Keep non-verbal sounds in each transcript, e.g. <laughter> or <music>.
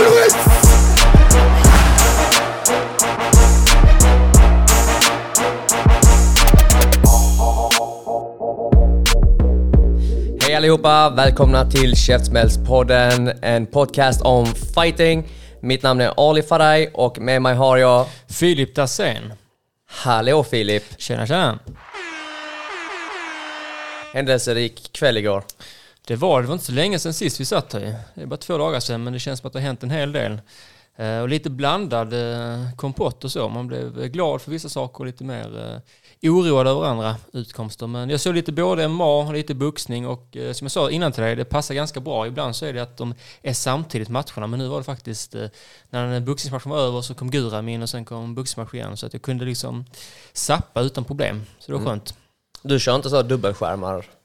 Always. Hej allihopa! Välkomna till Käftsmällspodden, en podcast om fighting. Mitt namn är Ali Faraj och med mig har jag... Filip Dahlsén. Hallå Filip! Tjena tjena. Händelserik kväll igår. Det var det var inte så länge sedan sist vi satt här. Det är bara två dagar sedan men det känns som att det har hänt en hel del. Eh, och lite blandad eh, kompott och så. Man blev glad för vissa saker och lite mer eh, oroad över andra utkomster. Men jag såg lite både MMA och lite boxning och som jag sa innan till dig, det passar ganska bra. Ibland så är det att de är samtidigt matcherna men nu var det faktiskt när boxningsmatchen var över så kom Guram in och sen kom boxningsmatchen igen så att jag kunde liksom sappa utan problem. Så det var skönt. Du kör inte så dubbelskärmar?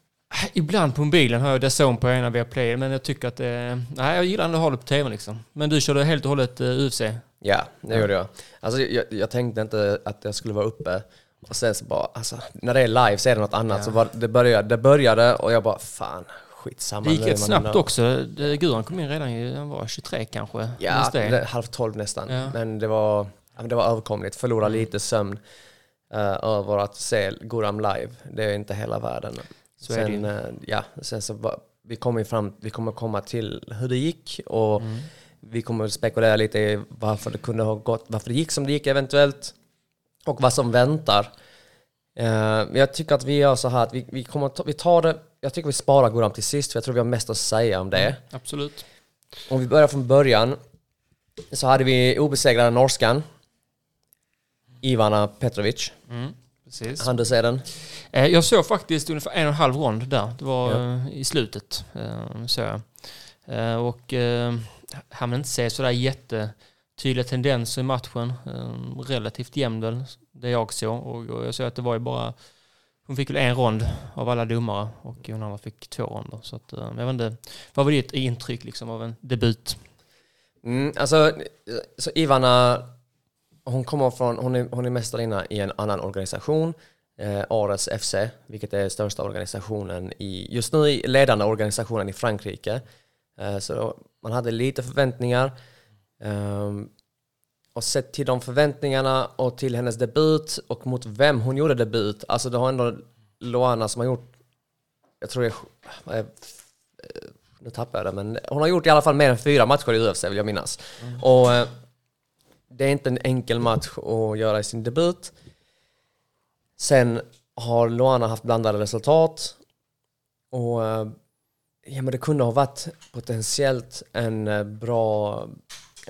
Ibland på mobilen har jag Dazone på ena via Play, men jag tycker att det... Nej, jag gillar ändå att ha det på tvn liksom. Men du körde helt och hållet uh, UFC? Ja, det gjorde jag. Alltså, jag. Jag tänkte inte att jag skulle vara uppe. Och sen så bara, alltså, när det är live så är det något annat. Så var, det, började, det började och jag bara, fan, skitsamma. Det gick rätt snabbt ändå- också. Guran kom in redan, i- han var 23 kanske. Ja, det? halv tolv nästan. Ja. Men det var, ja, det var överkomligt. Förlora lite sömn eh, över att se Guram live. Det är inte hela världen. Så sen, ja, sen så vi kommer fram, vi kommer komma till hur det gick och Mm. vi kommer spekulera lite i varför det kunde ha gått, varför det gick som det gick eventuellt och vad som väntar. Men jag tycker att vi gör så här att vi, vi, kommer ta, vi tar det, jag tycker vi sparar Guram till sist för jag tror vi har mest att säga om det. Absolut. Om vi börjar från början så hade vi obesegrade norskan Ivana Petrovic. Precis. Han du ser den? Eh, Jag såg faktiskt ungefär en och en halv rond där. Det var Ja. eh, i slutet. eh, Så jag. Och han vill inte se sådär jättetydliga tendenser i matchen. Relativt jämn väl, det jag såg. Och jag såg att det var ju bara... Hon fick väl en rond av alla domare och hon andra fick två ronder. Så att, jag vet inte, vad var ditt intryck liksom av en debut? Mm, alltså, så Ivana, hon kommer från, hon är, hon är mästarinna i en annan organisation, eh, Ares FC, vilket är största organisationen i, just nu ledande organisationen i Frankrike. Eh, så man hade lite förväntningar. Ehm, och sett till de förväntningarna och till hennes debut och mot vem hon gjorde debut, alltså det har ändå Loana som har gjort, jag tror det är, är nu tappar jag det, men hon har gjort i alla fall mer än fyra matcher i UFC vill jag minnas. Och eh, det är inte en enkel match att göra i sin debut. Sen har Loana haft blandade resultat. Och eh, ja, men det kunde ha varit potentiellt en eh, bra,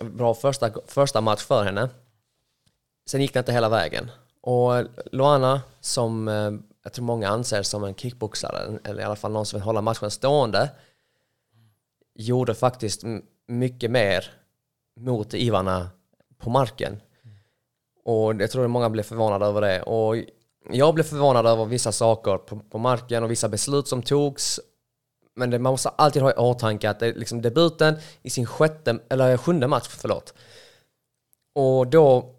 bra första, första match för henne. Sen gick det inte hela vägen. Och eh, Loana, som jag tror många anser som en kickboxare, eller i alla fall någon som vill hålla matchen stående, gjorde faktiskt mycket mer mot Ivana på marken. Och jag tror att många blev förvånade över det. Och jag blev förvånad över vissa saker på, på marken och vissa beslut som togs. Men det, man måste alltid ha i åtanke att det är liksom debuten i sin sjätte, eller sjunde match, förlåt. Och då...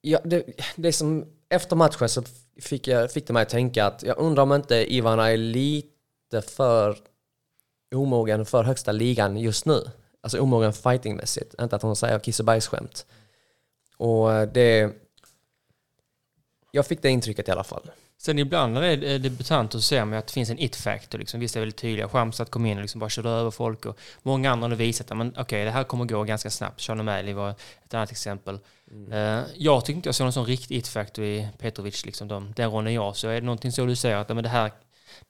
Ja, det, det som, efter matchen så fick, jag, fick det mig att tänka att jag undrar om inte Ivana är lite för omogen för högsta ligan just nu. Alltså omogen fightingmässigt. Inte att hon säger kiss och bajsskämt. Och det... Jag fick det intrycket i alla fall. Sen ibland när det är debutanter så ser man att det finns en it-factor. Liksom. Vissa är väldigt tydliga. Chamsat kom in och liksom bara körde över folk. Och många andra har visat att okej, det här kommer gå ganska snabbt. Sean O'Malley var ett annat exempel. Eh, jag tyckte inte jag såg någon sån riktig it-factor i Petrovic, liksom de, den ronden jag så Är det någonting så du säger att men det, här,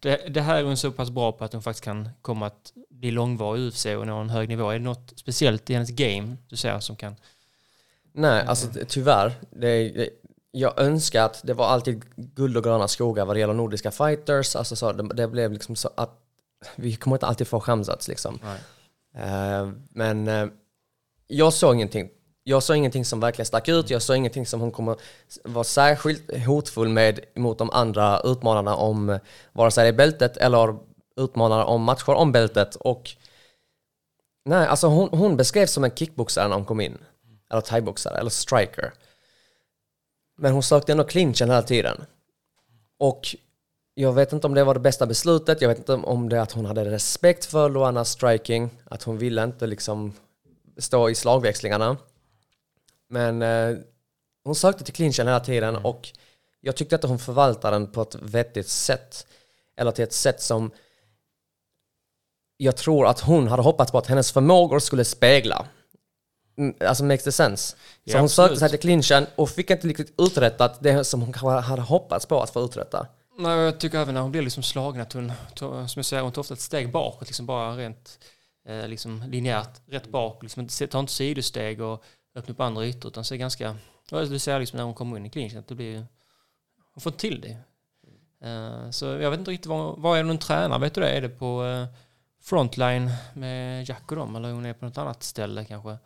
det, det här är hon så pass bra på att hon faktiskt kan komma att bli långvarig i UFC och nå en hög nivå? Är det något speciellt i hennes game du ser som kan... Nej, alltså ty- tyvärr. Det, jag önskar att det var alltid guld och gröna skogar vad det gäller nordiska fighters. Alltså så, det, det blev liksom så att vi kommer inte alltid få chanssats liksom. Eh, men eh, jag såg ingenting. Jag såg ingenting som verkligen stack ut. Jag såg ingenting som hon kommer vara särskilt hotfull med mot de andra utmanarna om vare sig det är bältet eller utmanarna om matcher om bältet. Och nej, alltså hon, hon beskrevs som en kickboxare när hon kom in. Eller thaiboxare, eller striker. Men hon sökte ändå clinchen hela tiden. Och jag vet inte om det var det bästa beslutet. Jag vet inte om det är att hon hade respekt för Luanas striking. Att hon ville inte liksom stå i slagväxlingarna. Men eh, hon sökte till clinchen hela tiden och jag tyckte att hon förvaltade den på ett vettigt sätt. Eller till ett sätt som jag tror att hon hade hoppats på att hennes förmågor skulle spegla. Mm, Alltså makes the sense. Så Ja, hon sökte absolut. sig till clinchen och fick inte riktigt uträttat det som hon kanske hade hoppats på att få uträtta. Nej, jag tycker även när hon blir liksom slagen att hon, som jag säger, hon tar ofta ett steg bakåt, liksom bara rent eh, liksom linjärt, rätt bak, liksom tar inte sidosteg och öppnar upp andra ytor, utan ser ganska, du ser liksom när hon kommer in i clinchen att det blir, hon får till det. Eh, så jag vet inte riktigt var, var är hon tränar, vet du det? Är det på eh, Frontline med Jack och dem, eller hon är på något annat ställe kanske?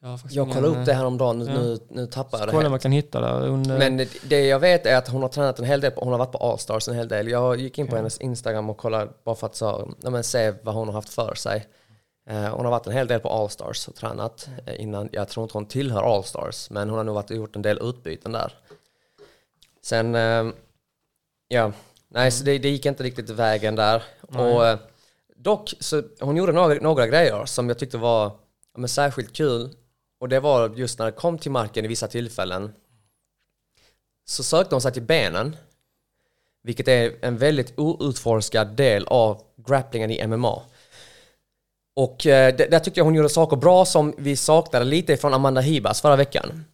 Jag, Jag kollade upp det här om dagen, nu, ja. nu, nu tappar jag det Kolla man kan hitta det. Eh, Men det, det jag vet är att hon har tränat en hel del, på, hon har varit på Allstars en hel del. Jag gick in på hennes Instagram och kollade bara för att så, ja, men, se vad hon har haft för sig. Eh, hon har varit en hel del på Allstars och tränat eh, innan. Jag tror inte hon tillhör Allstars, men hon har nog varit och gjort en del utbyten där. Sen, eh, ja, nej, så det, det gick inte riktigt vägen där. Och, eh, dock, så hon gjorde några, några grejer som jag tyckte var ja, men, särskilt kul. Och det var just när det kom till marken i vissa tillfällen så sökte hon sig till benen. Vilket är en väldigt outforskad del av grapplingen i MMA. Och eh, där tyckte jag hon gjorde saker bra som vi saknade lite från Amanda Hibas förra veckan.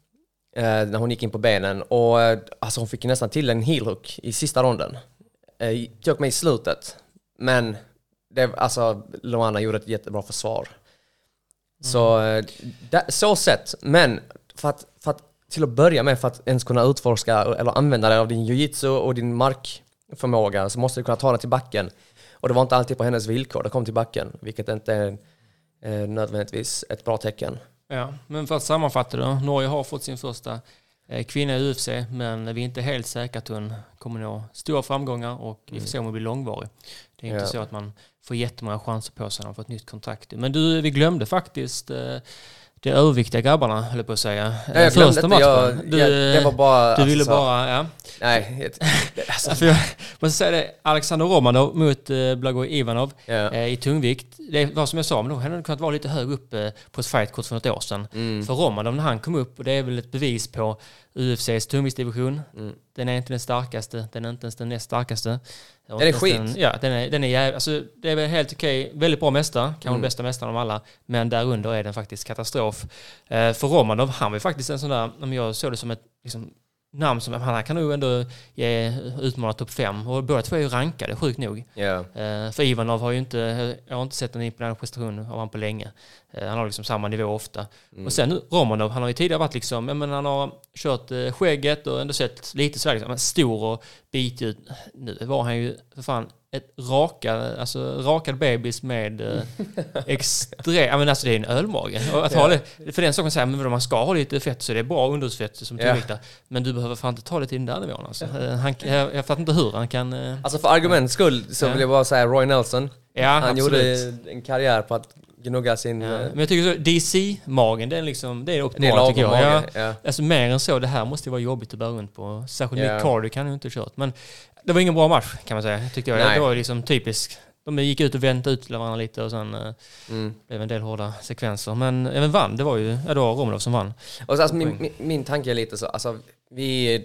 Eh, när hon gick in på benen. Och eh, alltså hon fick ju nästan till en heel hook i sista ronden. Eh, tog till och med i slutet. Men det, alltså, Luana gjorde ett jättebra försvar. Så, eh, där- så sett. Men för att, för att till att börja med, för att ens kunna utforska eller använda dig av din jiu-jitsu och din markförmåga så måste du kunna ta den till backen. Och det var inte alltid på hennes villkor det kom till backen, vilket inte är eh, nödvändigtvis ett bra tecken. Ja, men för att sammanfatta då. Norge har fått sin första eh, kvinna i UFC, men vi är inte helt säkra att hon kommer nå stora framgångar och vi får se om hon blir långvarig. Det är inte Ja. så att man får jättemånga chanser på sig när man får ett nytt kontrakt. Men du, vi glömde faktiskt eh, de överviktiga grabbarna, höll jag på att säga. Eh, Nej, jag glömde Första inte, jag- matchen. Du, jag- var bara, du ville alltså, bara, ja. Nej, <laughs> alltså, För jag måste säga det, Alexander Romanov mot eh, Ivanov Ja. eh, i tungvikt. Det var som jag sa, men då hade han kunnat vara lite högre upp eh, på ett fightkort för något år sedan. Mm. För Romanov när han kom upp, och det är väl ett bevis på UFCs tungviktsdivision. Mm. Den är inte den starkaste, den är inte ens den näst starkaste. Den är skit. Den, ja, den är, den är jäv, alltså, det är väl helt okej, väldigt bra mästare, kanske Mm. den bästa mästaren av alla. Men därunder är den faktiskt katastrof. Eh, för Romanov, han var ju faktiskt en sån där, om jag såg det som ett liksom, namn som, han kan nog ändå ge utmana topp fem. Och båda två är ju rankade, sjukt nog. Eh, för Ivanov har ju inte, jag har inte sett en imponerande prestation av honom på länge. Eh, han har liksom samma nivå ofta. Mm. Och sen Romanov, han har ju tidigare varit liksom, menar, han har kört eh, skägget och ändå sett lite så här, liksom, stor och bitig ut. Nu var han ju för fan ett raka, alltså rakad bebis med eh, <laughs> extrem, ja men alltså det är en ölmage. Och att ha det, för den saken säger men man ska ha lite fett så det är bra underhusfett som Ja. tungviktare. Men du behöver fan inte ta det till den där nivån alltså. Eh, Han, jag, jag fattar inte hur han kan... eh, Alltså för arguments skull så Ja. vill jag bara säga Roy Nelson. Ja, Han absolut. gjorde en karriär på att gnugga sin... Ja. eh, Men jag tycker DC-magen, är liksom, det är lagom tycker jag. mage. Ja. Ja. Alltså mer än så, det här måste ju vara jobbigt att bära runt på. Särskilt Ja. Nick Cardy kan ju inte ha kört. Men det var ingen bra match kan man säga, tyckte jag. Nej. Det var liksom typiskt. De gick ut och väntade ut varandra lite och sen eh, Mm. blev en del hårda sekvenser. Men även vann, det var ju, ja det var Romanov som vann. Och så, alltså, min, min, min tanke är lite så, alltså vi,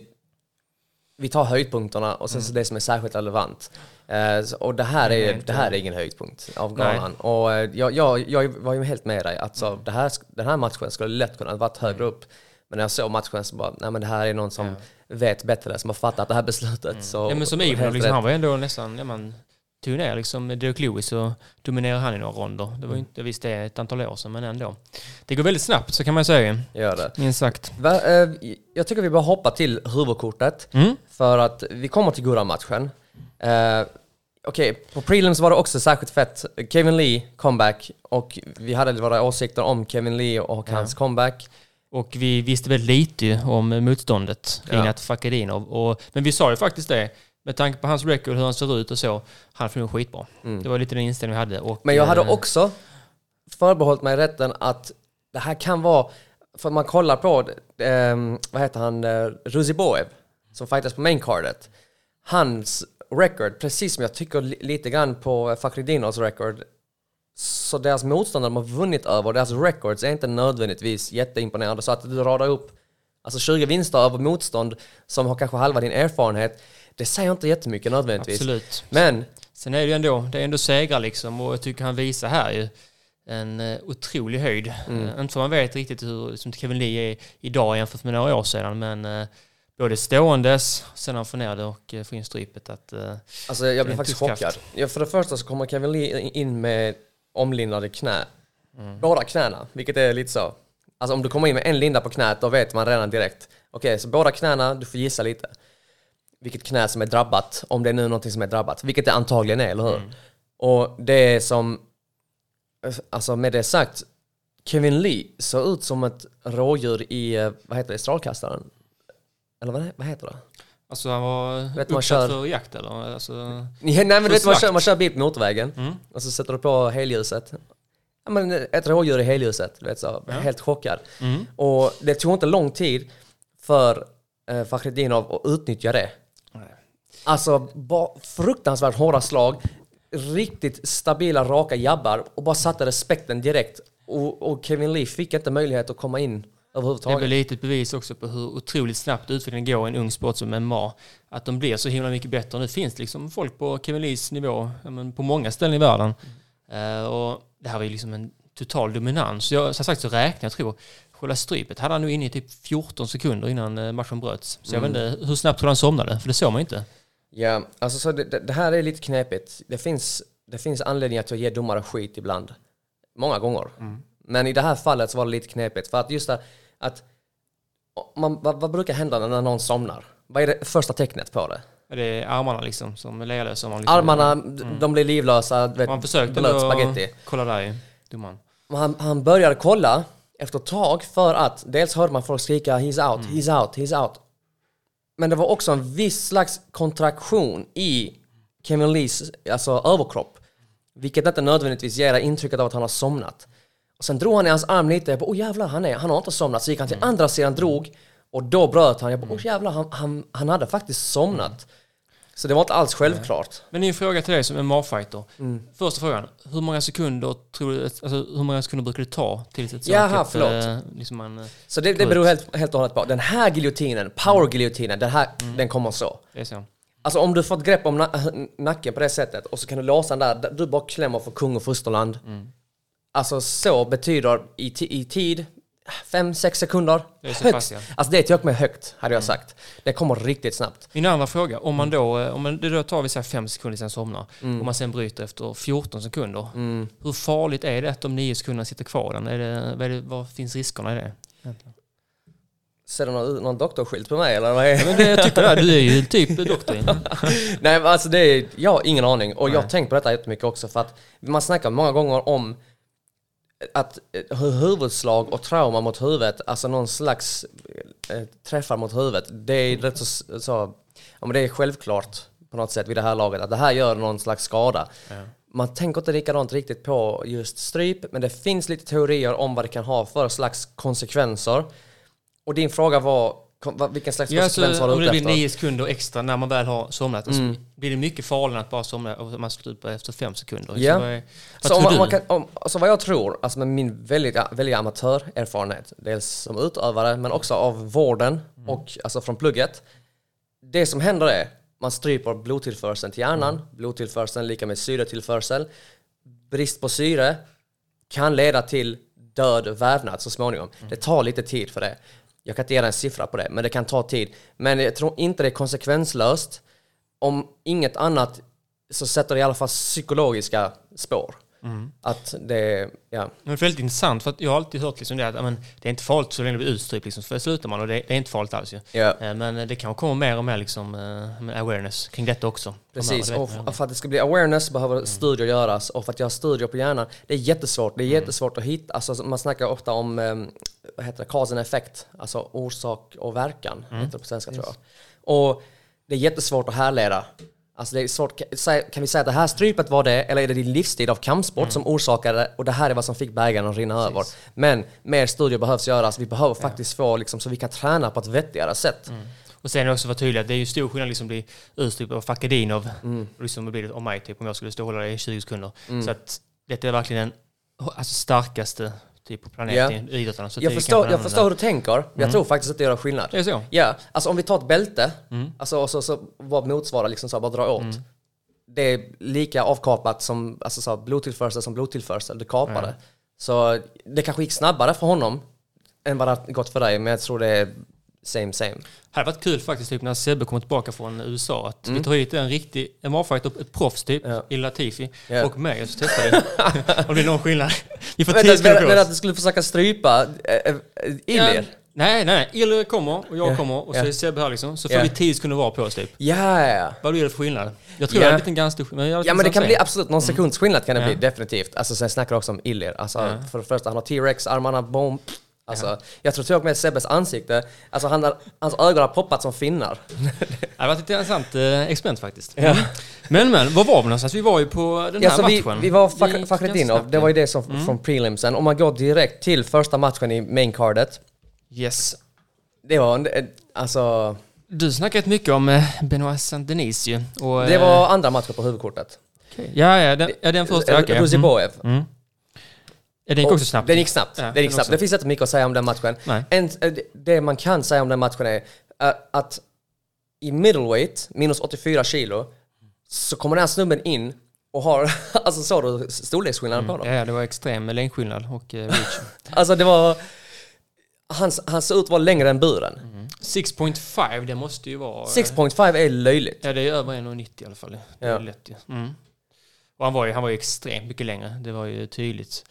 vi tar höjdpunkterna och sen så det som är särskilt relevant. Så- och det här, Mm, är, inte- det här är ingen höjdpunkt av Nej. galan. Och eh, jag, jag, jag var ju helt med dig att så, det här, den här matchen skulle lätt kunna varit högre upp. Men när jag såg matchen så bara, nej men det här är någon som Ja. Vet bättre, som har fattat det här beslutet. Så, Ja men som Ivanov, liksom, han var ändå nästan, ja, man, tog ner liksom Derek Lewis och dominerade han i några ronder. Det var ju inte, visst det är ett antal år sedan, men ändå. Det går väldigt snabbt, så kan man säga. Gör det. Minst sagt. Va, eh, jag tycker vi bara hoppa till huvudkortet. Mm. För att vi kommer till Gurra-matchen. Eh, Okej, på prelims var det också särskilt fett. Kevin Lee, comeback. Och vi hade våra åsikter om Kevin Lee och hans comeback. Och vi visste väldigt lite om motståndet kring Ja. att Fakadinov. Och, men vi sa ju faktiskt det, med tanke på hans record, hur han ser ut och så, han får nog skitbra. Det var lite den inställning vi hade. Och, Mm. Men jag hade eh, också förbehållit mig rätten att det här kan vara, för man kollar på, eh, vad heter han, eh, Ruziboev, som fightas på maincardet. Hans record, precis som jag tycker li- lite grann på Fakhridinovs record, så deras motståndare de har vunnit över, deras records är inte nödvändigtvis jätteimponerande. Så att du radar upp alltså 20 vinster över motstånd som har kanske halva din erfarenhet, det säger inte jättemycket nödvändigtvis. Absolut. Men Sen är det ju ändå, det är ändå segrar liksom och jag tycker han visar här ju en eh, otrolig höjd. Mm. Eh, inte för man vet riktigt hur som Kevin Lee är idag jämfört med några år sedan men eh, både ståendes, sen han får ner det och får in strypet att Alltså jag blir faktiskt chockad. Ja, för det första så kommer Kevin Lee in med omlindade knä. Båda knäna, vilket är lite så. Alltså om du kommer in med en linda på knät, då vet man redan direkt. Okej, så båda knäna, du får gissa lite. Vilket knä som är drabbat, om det är nu någonting som är drabbat. Vilket det antagligen är, eller hur? Och det är som... Alltså med det sagt, Kevin Lee såg ut som ett rådjur i, eh, vad heter det, strålkastaren? Eller vad, vad heter det? Alltså han var Vet man kör- för jakt eller? Alltså, Ja, nej men du vet, man, kör, man kör bil på motorvägen och så sätter du på helljuset. Ja, men ett rådjur i helljuset, du vet så. Helt chockad. Och det tog inte lång tid för eh, Fakhretdinov att utnyttja det. Alltså bara fruktansvärt hårda slag, riktigt stabila raka jabbar och bara satte respekten direkt. Och, och Kevin Lee fick inte möjlighet att komma in det är väl lite ett bevis också på hur otroligt snabbt utvecklingen går i en ung sport som MMA. Att de blir så himla mycket bättre. Nu finns det liksom folk på Kevin Lees nivå på många ställen i världen. Eh, och det här var ju liksom en total dominans. Jag, som sagt så räknar jag tror själva strypet hade han nu inne i typ 14 sekunder innan eh, matchen bröts. Så jag vet inte hur snabbt tror du han somnade? För det såg man inte. Ja, alltså så det, det, här är lite knepigt. Det finns, det finns anledningar till att ge domare skit ibland. Många gånger. Men i det här fallet så var det lite knepigt. För att just det, att man, vad, vad brukar hända när någon somnar? Vad är det första tecknet på det? Det är armarna liksom som är lealösa. Man liksom, Armarna, de blir livlösa, vet, Man försökte blöt spaghetti. kolla där i domaren. Han, han började kolla efter ett tag för att dels hörde man folk skrika he's out, he's out, he's out. Men det var också en viss slags kontraktion i Kevin Lees alltså, överkropp. Vilket inte nödvändigtvis ger intrycket av att han har somnat. Och sen drog han i hans arm lite, jag bara, oh jävlar, han, är, han har inte somnat. Så gick han till andra sidan, drog och då bröt han. Jag bara, oh jävlar, han, han, han hade faktiskt somnat. Så det var inte alls självklart. Men en fråga till dig som MMA-fighter. Mm. Första frågan. Hur många sekunder tror du, alltså, hur många sekunder brukar det ta tills ett Jaha, förlåt. eh, liksom man, eh, Så det, det beror helt, helt och hållet på. Den här giljotinen, power-giljotinen, den här, den kommer så. det är så. Alltså om du får ett grepp om na- nacken på det sättet och så kan du låsa den där, du bara klämmer för kung och fosterland. Alltså så betyder i, i tid, fem sex sekunder. Det är så högst. pass, ja. Alltså det och med högt, hade jag sagt. Det kommer riktigt snabbt. Min andra fråga, om man då, eh, om man, det då tar vi så här fem sekunder sen somnar, Mm. och man sen bryter efter 14 sekunder. Hur farligt är det att de nio sekunderna sitter kvar? Är det, vad, är det, vad finns riskerna i det? Ser du någon, någon doktorskylt på mig eller vad är Men det, jag tycker det, du är ju typ doktor. <laughs> Nej alltså det är, jag har ingen aning. Och jag har tänkt på detta jättemycket också för att man snackar många gånger om att eh, hu- huvudslag och trauma mot huvudet, alltså någon slags eh, träffar mot huvudet, det är rätt så, så ja, det är självklart på något sätt vid det här laget att det här gör någon slags skada. Man tänker inte likadant riktigt på just stryp, men det finns lite teorier om vad det kan ha för slags konsekvenser. Och din fråga var, kom- vilken slags Ja, alltså, har du om det blir efter? nio sekunder extra när man väl har somnat, alltså, blir det mycket farligare att bara somna och man slutar efter fem sekunder? Ja. Så vad, vad Så om man, kan, om, alltså vad jag tror, alltså med min väldigt, väldigt amatörerfarenhet, dels som utövare men också av vården och alltså från plugget. Det som händer är, man stryper blodtillförseln till hjärnan, blodtillförseln lika med syretillförsel. Brist på syre kan leda till död vävnad så småningom. Det tar lite tid för det. Jag kan inte ge dig en siffra på det, men det kan ta tid. Men jag tror inte det är konsekvenslöst om inget annat så sätter det i alla fall psykologiska spår. Mm. Att det, ja. Men det är väldigt intressant för att jag har alltid hört liksom det att ja, men, det är inte farligt så länge det blir utstrypt liksom, för slutar man och det, det är inte farligt alls ju. Ja. Eh, Men det kan komma mer och mer liksom, eh, awareness kring detta också. Precis, och man. för att det ska bli awareness behöver studier göras och för att göra studier på hjärnan, det är jättesvårt. Det är jättesvårt att hitta, alltså man snackar ofta om, eh, vad heter det, cause and effect, alltså orsak och verkan, heter det på svenska tror jag. Och det är jättesvårt att härleda. Alltså det är svårt, kan- vi säga att det här strypet var det, eller är det din livsstil av kampsport som orsakade och det här är vad som fick bägaren att rinna över. Men mer studier behövs göras, vi behöver faktiskt få liksom, så vi kan träna på ett vettigare sätt. Och sen också vara tydligt att det är ju stor skillnad liksom bli utstrypt av Fakadinov. Mm. och liksom blir det av mig typ om jag skulle stå och hålla det i 20 sekunder. Så att detta är verkligen den alltså, starkaste typ på planeten Ja. idrottarna. Så Jag förstår, jag förstår hur du tänker, jag tror faktiskt att det gör skillnad. Det är så? Ja, alltså om vi tar ett bälte, alltså och så, så vad motsvarar liksom så här, bara dra åt. Det är lika avkapat som alltså, så här, blodtillförsel som blodtillförsel, du kapar det. Så det kanske gick snabbare för honom än vad det gått för dig, men jag tror det är same same. Det hade varit kul faktiskt typ när Sebbe kommer tillbaka från USA att Mm. vi tar hit en riktig MMA-fighter, ett proffs typ, Ja. i Latifi Ja. och mig och så testar vi. <laughs> Om det blir någon skillnad. Vi får Men, men, men att du skulle försöka strypa äh, äh, Ilir? Ja, Nej, nej, Ille kommer och jag Ja. kommer och så Ja. är Sebbe här liksom. Så får Ja. vi tio sekunder var på oss typ. Ja, ja. Vad blir det för skillnad? Jag tror Ja. det är en liten ganska skillnad. Ja men det kan bli absolut någon sekunds skillnad kan det Mm. Bli, definitivt. Alltså sen snackar jag också om Ilir. Alltså för det första, han har T-Rex, armarna, boom. Alltså, jag tror till och med Sebbes ansikte, alltså han har, hans ögon har poppat som finnar. <laughs> Det varit ett intressant eh, experiment faktiskt. Men men, var var vi någonstans? Vi var ju på den Ja, här så vi, matchen. vi var gick Fak- ganska Fakhretdinov, snabbt, det ja. var ju det som från prelimsen. Om man går direkt till första matchen i maincardet, Yes. det var alltså, Du snackat mycket om eh, Benoit Saint-Denis ju. Och, det eh, var andra matchen på huvudkortet. Ja, ja, den, ja, den första. okej. Ruziboev. Mm. Ja, den gick också snabbt. Den gick snabbt. Ja, den gick snabbt. också. Det finns inte mycket att säga om den matchen. Nej. En, eh, det- man kan säga om den matchen är eh, att i middleweight, minus 84 kilo, så kommer den här snubben in och har, <laughs> alltså såg du storleksskillnaden på honom? Ja, det var extrem längdskillnad och eh, reach. <laughs> Alltså det var, han, han ser ut att vara längre än buren. 6.5, det måste ju vara... eh, 6.5 är löjligt. Ja, det är över 1,90 i alla fall. Det är Ja. lätt ju. Mm. Och han var, ju, han var ju extremt mycket längre, det var ju tydligt.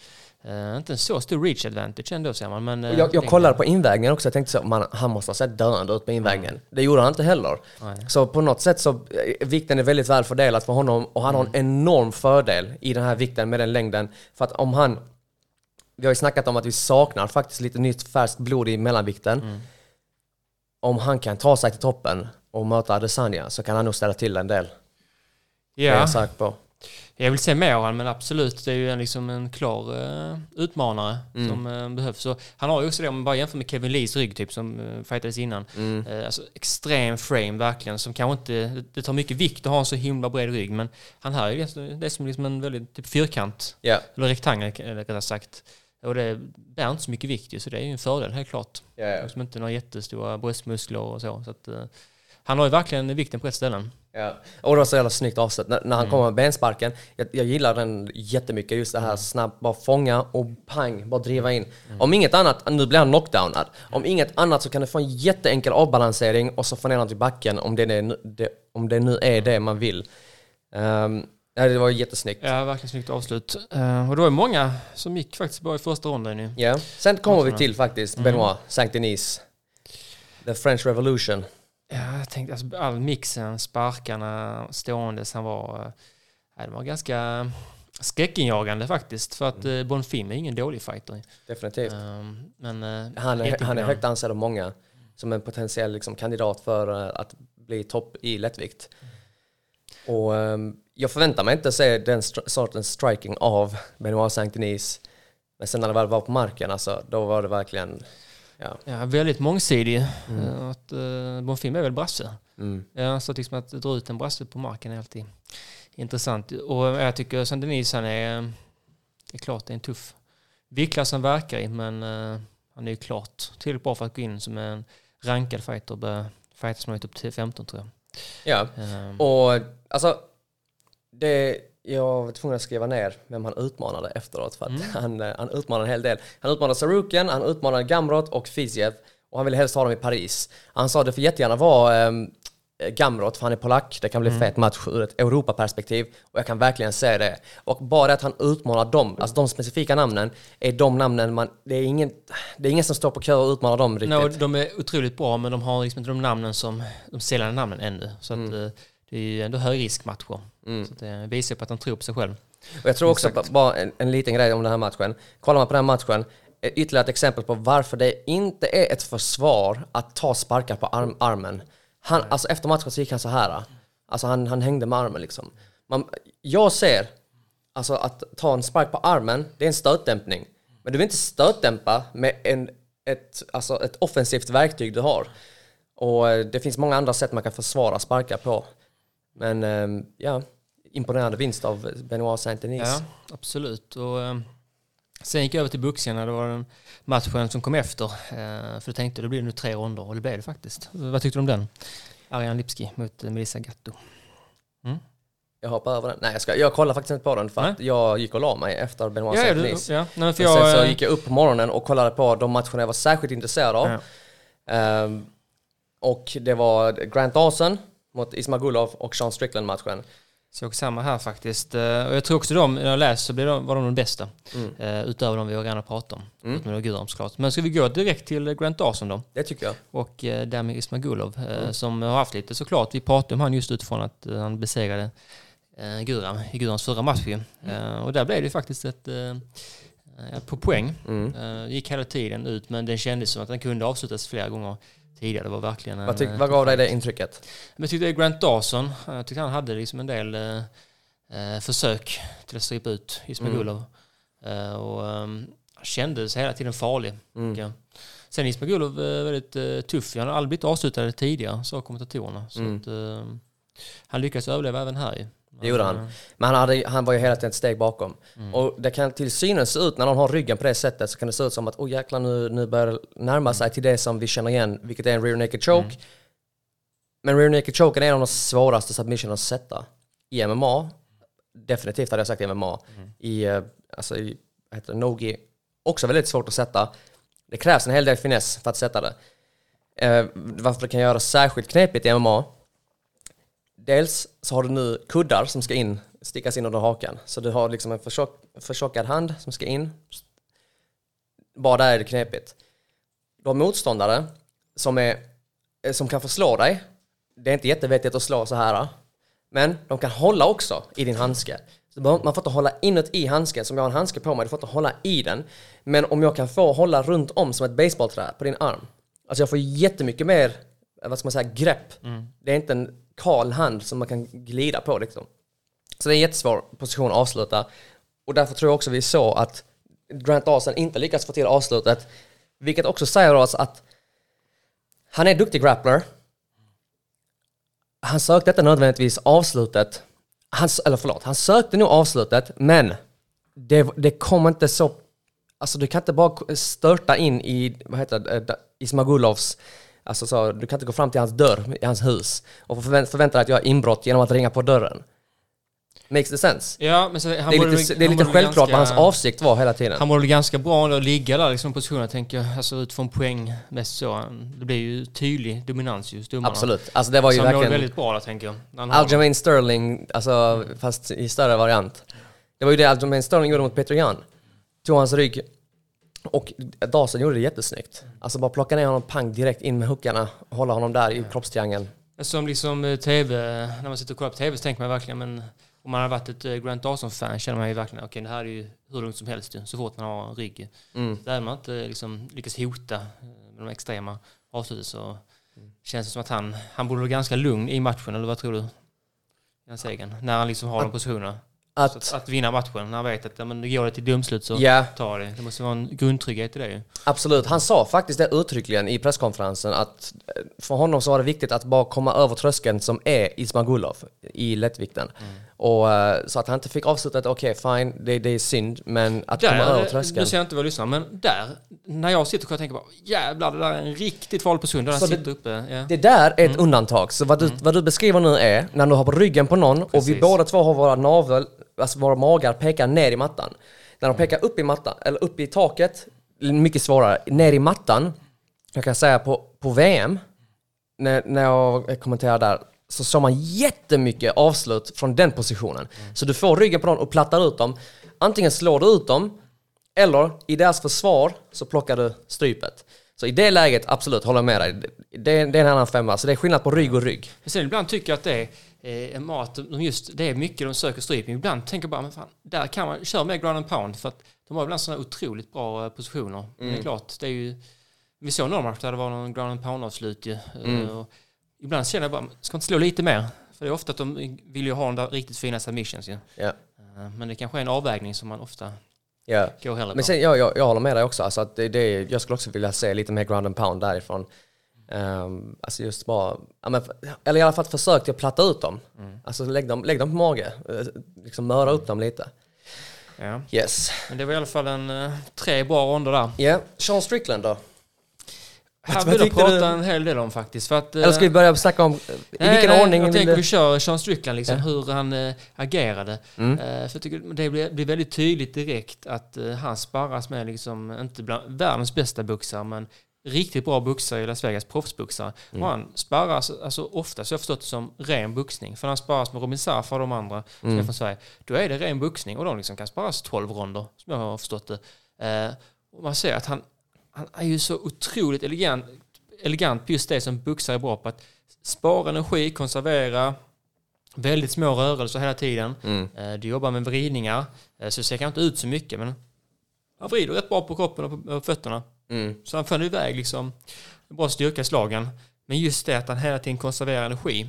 Eh, inte en så stor reach advantage ändå ser man, men... eh, Jag, jag kollade på invägningen också, jag tänkte så, man, han måste ha sett döende ut på invägningen. Det gjorde han inte heller. Nej. Så på något sätt så, eh, vikten är väldigt väl fördelad för honom och han har en enorm fördel i den här vikten med den längden. För att om han, vi har ju snackat om att vi saknar faktiskt lite nytt färskt blod i mellanvikten. Om han kan ta sig till toppen och möta Adesanya så kan han nog ställa till en del. Det är Ja, jag säker på. Jag vill se mer av honom, men absolut, det är ju en, liksom en klar eh, utmanare Mm. som eh, behövs. Så han har ju också det, om man bara jämför med Kevin Lees rygg typ, som uh, fightades innan. Mm. Eh, alltså extrem frame verkligen, som kanske inte, det, det tar mycket vikt att ha en så himla bred rygg, men han här är ju det är som liksom en väldigt typ fyrkant, Ja. eller rektangel rättare sagt. Och det bär inte så mycket vikt så det är ju en fördel helt klart. Ja. Liksom inte några jättestora bröstmuskler och så. så att, han har ju verkligen vikten på rätt ställen. Ja. Och det var så jävla snyggt avslut. När, när han Mm. kommer med bensparken, jag, jag gillar den jättemycket. Just det här snabbt, bara fånga och pang, bara driva in. Mm. Om inget annat, nu blir han knockdownad. Om inget annat så kan du få en jätteenkel avbalansering och så få ner honom till backen om det, är, nu- det, om det nu är det man vill. Um, det var jättesnyggt. Ja, verkligen snyggt avslut. Eh, och det var ju många som gick faktiskt bara i första ronden ju. Ja. Sen kommer vi till faktiskt Mm. Benoit Saint-Denis. The French Revolution. Ja, jag tänkte alltså all mixen, sparkarna, ståendes, han var... eh, Ja, det var ganska skräckinjagande faktiskt. För att mm. Bonfim är ingen dålig fighter. Definitivt. Um, men eh, Han är, han är högt ansedd av många som en potentiell liksom, kandidat för eh, att bli topp i lättvikt. Och ehm, jag förväntar mig inte se den sortens striking av Benoit Saint-Denis. Men sen när det väl var på marken, alltså, då var det verkligen... Ja. Ja, väldigt mångsidig. Eh, Att, uh, Bonfim är väl brasse. Mm. Ja, så liksom att dra ut en brasse på marken är alltid intressant. Och jag tycker Saint Denis, han är, det är klart det är en tuff viktklass han verkar i, men eh, han är ju klart tillräckligt bra för att gå in som en rankad fighter och börja fightas upp till 15 tror jag. ja. Ehm, Och alltså, det, jag var tvungen att skriva ner vem han utmanade efteråt för att han, eh, han utmanade en hel del. Han utmanade Sarukian, han utmanade Gamrot och Fiziev och han ville helst ha dem i Paris. Han sa det får jättegärna vara eh, Gamrot, för han är polack. Det kan bli fet match ur ett Europaperspektiv. Och jag kan verkligen se det. Och bara att han utmanar dem, alltså de specifika namnen, är de namnen man... Det är ingen, det är ingen som står på kö och utmanar dem riktigt. No, de är otroligt bra, men de har liksom inte de namnen som, de säljande namnen ännu. Så att, eh, det är ju ändå högriskmatcher. Så att det visar på att han tror på sig själv. Och jag tror också, Exakt. på, bara en, en liten grej om den här matchen. Kollar man på den här matchen, är ytterligare ett exempel på varför det inte är ett försvar att ta sparkar på arm, armen. Han, alltså efter matchen så gick han så här. Alltså han, han hängde med armen liksom. Man, jag ser, alltså att ta en spark på armen, det är en stötdämpning. Men du vill inte stötdämpa med en, ett, alltså ett offensivt verktyg du har. Och eh, det finns många andra sätt man kan försvara sparkar på. Men ehm, ja, imponerande vinst av Benoit Saint-Denis. Ja, absolut. Och, eh, sen gick jag över till när det var den matchen som kom efter. Eh, för då tänkte jag, det blir nu tre ronder och det blev det faktiskt. Vad tyckte du om den? Ariane Lipski mot eh, Melissa Gatto. Jag hoppar över den. Nej, jag, ska, jag kollar faktiskt inte på den för att jag gick och la mig efter Benoit Ja, Saint-Denis. ja. Nej, för sen jag, så eh, gick jag upp på morgonen och kollade på de matcherna jag var särskilt intresserad av. Ja. Ehm, och det var Grant Dawson mot Ismagulov och Sean Strickland-matchen. Såg samma här faktiskt. Eh, Och jag tror också de, när jag läste så blev de, var de de bästa. Mm. Eh, utöver de vi redan har pratat om. Mm. Utom Gudrun såklart. Men ska vi gå direkt till Grant Dawson då? Det tycker jag. Och eh, Dami Ismagulov eh, Mm. som har haft lite såklart. Vi pratade om han just utifrån att han besegrade Guram i Gurams förra match ju. Mm. Och där blev det faktiskt ett på poäng. Mm. Gick hela tiden ut men det kändes som att den kunde avslutas flera gånger tidigare. Det var verkligen en, Vad, tyck, eh, vad gav dig det intrycket? jag tyckte Grant Dawson, jag tyckte han hade liksom en del eh, eh, försök till att strypa ut Ismagulov. Eh, och um, kändes hela tiden farlig. jag. Sen är Ismagulov eh, väldigt eh, tuff. Han har aldrig blivit avslutad tidigare, sa kommentatorerna. Så att, eh, han lyckades överleva även här. Det gjorde han. Men han, hade, han var ju hela tiden ett steg bakom. Och det kan till synes se ut, när någon har ryggen på det sättet, så kan det se ut som att oh jäklar nu, nu börjar det närma sig till det som vi känner igen, vilket är en rear naked choke. Men rear naked choken är en av de svåraste submissionerna att sätta i MMA. Definitivt hade jag sagt i MMA. I, eh, alltså i, heter det, Nogi, också väldigt svårt att sätta. Det krävs en hel del finess för att sätta det. Eh, varför det kan göra särskilt knepigt i MMA Dels så har du nu kuddar som ska in, stickas in under hakan. Så du har liksom en förtjock, förtjockad hand som ska in. Bara där är det knepigt. Du har motståndare som, är, eh, som kan förslå dig. Det är inte jättevettigt att slå så här. Men de kan hålla också i din handske. Så man får inte hålla inuti handsken, som jag har en handske på mig, du får inte hålla i den. Men om jag kan få hålla runt om som ett baseballträ på din arm. Alltså jag får jättemycket mer, eh, vad ska man säga, grepp. Det är inte en kal hand som man kan glida på liksom. Så det är en jättesvår position att avsluta. Och därför tror jag också vi såg att Grant Dawson inte lyckats få till avslutet. Vilket också säger oss att han är duktig grappler. Han sökte inte nödvändigtvis avslutet. Han, eller förlåt, han sökte nog avslutet, men det, det kom inte så... Alltså du kan inte bara störta in i, vad heter det, eh, Ismagulovs... Alltså så, du kan inte gå fram till hans dörr i hans hus och förvä- förvänta dig att göra inbrott genom att ringa på dörren. Makes the sense? Ja, men så, han Det är lite, det är han lite självklart vad hans ganska- avsikt var hela tiden. Han mådde ganska bra att ligga där liksom positionen, tänker jag. Alltså utifrån poäng mest så. Han- Det blir ju tydlig dominans just domarna. Absolut. Alltså det var ju så han verkligen... väldigt bra där, tänker jag. han har. Aljamain Sterling, alltså fast i större variant. Det var ju det Aljamain Sterling gjorde mot Peter Jan. Tog hans rygg och Dawson gjorde det jättesnyggt. Alltså bara plocka ner honom pang direkt in med hookarna och hålla honom där i kroppstriangeln. Som liksom eh, tv, när man sitter och kollar på tv så tänker man verkligen, men om man har varit ett eh, Grant Dawson-fan känner man ju verkligen, okej det här är ju hur lugnt som helst så fort man har en rygg. Mm. Där man inte liksom lyckas hota eh, med de extrema avsluten så känns det som att han, han borde vara ganska lugn i matchen, eller vad tror du? I hans egen, när han liksom har de positionerna. Att, att, att vinna matchen, när han vet att men går det till domslut så ja, tar det. Det måste vara en grundtrygghet i det absolut. Han sa faktiskt det uttryckligen i presskonferensen att eh, för honom så var det viktigt att bara komma över tröskeln som är Ismagulov i lättvikten. Och eh, så att han inte fick avsluta att okej fine, det, det är synd, men att komma över Där, tröskeln. nu ser jag inte vad jag lyssnar, men där, när jag sitter och tänker bara jävlar det där är en riktigt farlig position, där Så det- sitter uppe. Ja. Det där är ett undantag. Så vad du, vad du beskriver nu är när du har på ryggen på någon och vi Precis. båda två har våra navel, alltså våra magar pekar ner i mattan. När de pekar upp i mattan, eller upp i taket, mycket svårare. Ner i mattan, jag kan säga på, på VM, när, när jag kommenterar där, så såg man jättemycket avslut från den positionen. Så du får ryggen på dem och plattar ut dem. Antingen slår du ut dem, eller i deras försvar så plockar du strypet. Så i det läget, absolut, håller jag med dig. Det, det är en annan femma. Så det är skillnad på rygg och rygg. Men sen ibland tycker jag att det är eh, mat, just, det är mycket de söker stryp. Men ibland tänker jag bara, men fan, där kan man köra mer ground and pound. För att de har ibland sådana otroligt bra eh, positioner. Men det är klart, det är ju... Vi såg någon match där det var någon ground and pound avslut ju. Eh, Och ibland känner jag bara, ska inte slå lite mer? För det är ofta att de vill ju ha de där riktigt fina submissions ju. Ja. Eh, Men det kanske är en avvägning som man ofta Ja. går hellre Men på. sen, jag, jag, jag håller med dig också. Alltså att det, det, jag skulle också vilja se lite mer ground and pound därifrån. Um, alltså just bara, ja, men, eller i alla fall försök till att platta ut dem. Alltså lägg dem, lägg dem på mage. eh, Liksom möra upp dem lite. Ja. Yes. Men det var i alla fall en, eh, tre bra ronder där. Ja, Sean Strickland då? Här vad vill jag prata du? en hel del om faktiskt. För att, eh, Eller ska vi börja snacka om, eh, i Nej, vilken nej, ordning Jag tänker du? vi kör Sean Strickland, liksom, Ja. hur han eh, agerade. Eh, för jag tycker det blir, blir väldigt tydligt direkt att eh, han sparras med, liksom, inte bland världens bästa boxare, men riktigt bra boxare i Las Vegas, proffsboxare. Och han sparras alltså, ofta, så jag har förstått det som ren boxning. För när han sparras med Robin Safar och de andra som är från Sverige, då är det ren boxning och de liksom kan sparras 12 ronder, som jag har förstått det. Eh, och man ser att han, han är ju så otroligt elegant, elegant på just det som boxare är bra på. Att spara energi, konservera, väldigt små rörelser hela tiden. Eh, Du jobbar med vridningar, eh, så det ser kanske inte ut så mycket, men han vrider rätt bra på kroppen och på, fötterna. Så han för iväg liksom bra styrka i slagen. Men just det att han hela tiden konserverar energi.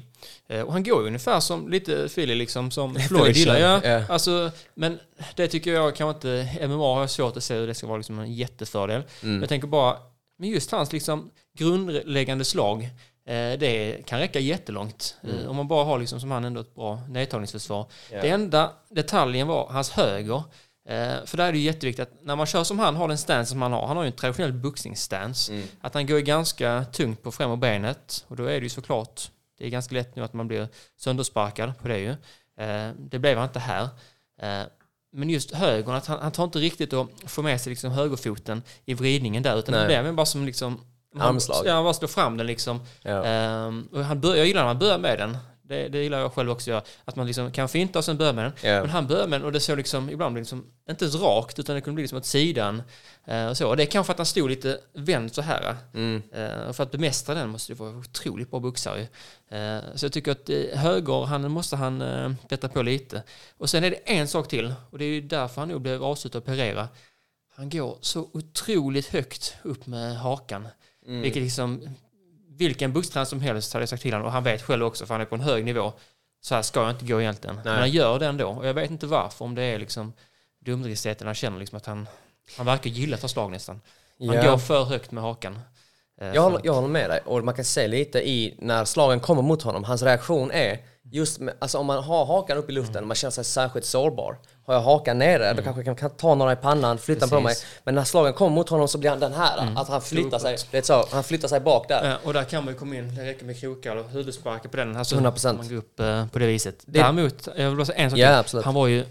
Eh, Och han går ju ungefär som lite Philly liksom, som Floyd gillar. Ja. Ja. Alltså, men det tycker jag kanske inte, MMA har jag svårt att se hur det ska vara liksom en jättefördel. Men jag tänker bara, men just hans liksom grundläggande slag, eh, det kan räcka jättelångt. Eh, Om man bara har liksom som han ändå ett bra nedtagningsförsvar. Det enda detaljen var hans höger. Eh, För där är det jätteviktigt att när man kör som han har den stance som han har, han har ju en traditionell boxningsstance, att han går ganska tungt på främre benet och då är det ju såklart, det är ganska lätt nu att man blir söndersparkad på det ju. Eh, Det blev han inte här. Eh, Men just högern, att han, han tar inte riktigt att få med sig liksom högerfoten i vridningen där, utan Nej. det blev bara som liksom han- Armslag. Ja, han bara slår fram den liksom. Ja. Och han bör, jag gillar när han börjar med den. Det, det gillar jag själv också. Att man liksom kan finta och sen börja med den. Ja. Men han börjar med den och det såg liksom, ibland liksom, inte rakt utan det kunde bli liksom åt sidan. Eh, och så. Och det är kanske att han stod lite vänd så här. Mm. Eh, och för att bemästra den måste det vara otroligt bra boxare. Eh, så jag tycker att eh, höger, han måste han eh, bättra på lite. Och sen är det en sak till och det är ju därför han nog blev avslutad av Pereira. Han går så otroligt högt upp med hakan. Mm. Vilket liksom, vilken boxtränare som helst hade jag sagt till honom, och han vet själv också för han är på en hög nivå. Så här ska jag inte gå egentligen. Men han gör det ändå. Och jag vet inte varför, om det är liksom dumdristheten han känner liksom att han, han verkar gilla att ta slag nästan. Han Ja. går för högt med hakan. Eh, Jag håller, jag håller med dig och man kan se lite i när slagen kommer mot honom, hans reaktion är just med, alltså om man har hakan upp i luften Mm. och man känner sig särskilt sårbar. Har jag hakan nere, då kanske jag kan, kan ta några i pannan, flytta på mig. Precis. Mm. Men när slagen kommer mot honom så blir han den här, att han flyttar sig, det är så, han flyttar sig bak där. Ja, och där kan man ju komma in, det räcker med krokar eller huvudsparkar på den. Alltså, 100%. om Man går upp eh, på det viset. Däremot, jag vill bara säga en sak till. absolut. Han var ju,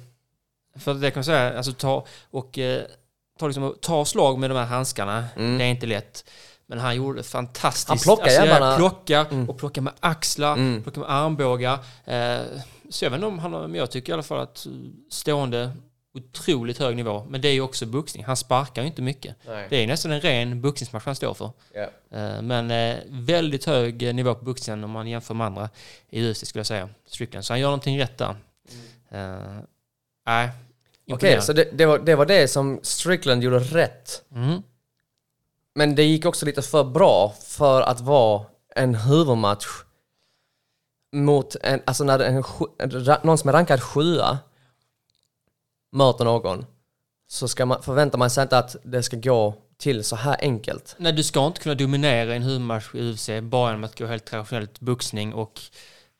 för det kan man säga, alltså ta och eh, ta, liksom, ta slag med de här handskarna, det är inte lätt. Men han gjorde det fantastiskt. Mm. Han plockar alltså, jävlarna. Plocka och plocka med axlar, Mm. plocka med armbågar. Eh, så jag vet inte om han men jag tycker i alla fall att stående otroligt hög nivå. Men det är ju också boxning. Han sparkar ju inte mycket. Nej. Det är nästan en ren boxningsmatch han står för. Eh, Men eh, väldigt hög nivå på boxningen om man jämför med andra i UFC skulle jag säga. Strickland. Så han gör någonting rätt där. Eh, Nej, Okej, imponerande. så det, det, var, det var det som Strickland gjorde rätt. Mm. Men det gick också lite för bra för att vara en huvudmatch mot en, alltså när en, en, någon som är rankad sjua möter någon så ska man, förväntar man sig inte att det ska gå till så här enkelt. Nej, du ska inte kunna dominera en huvudmatch i UFC bara genom att gå helt traditionellt boxning och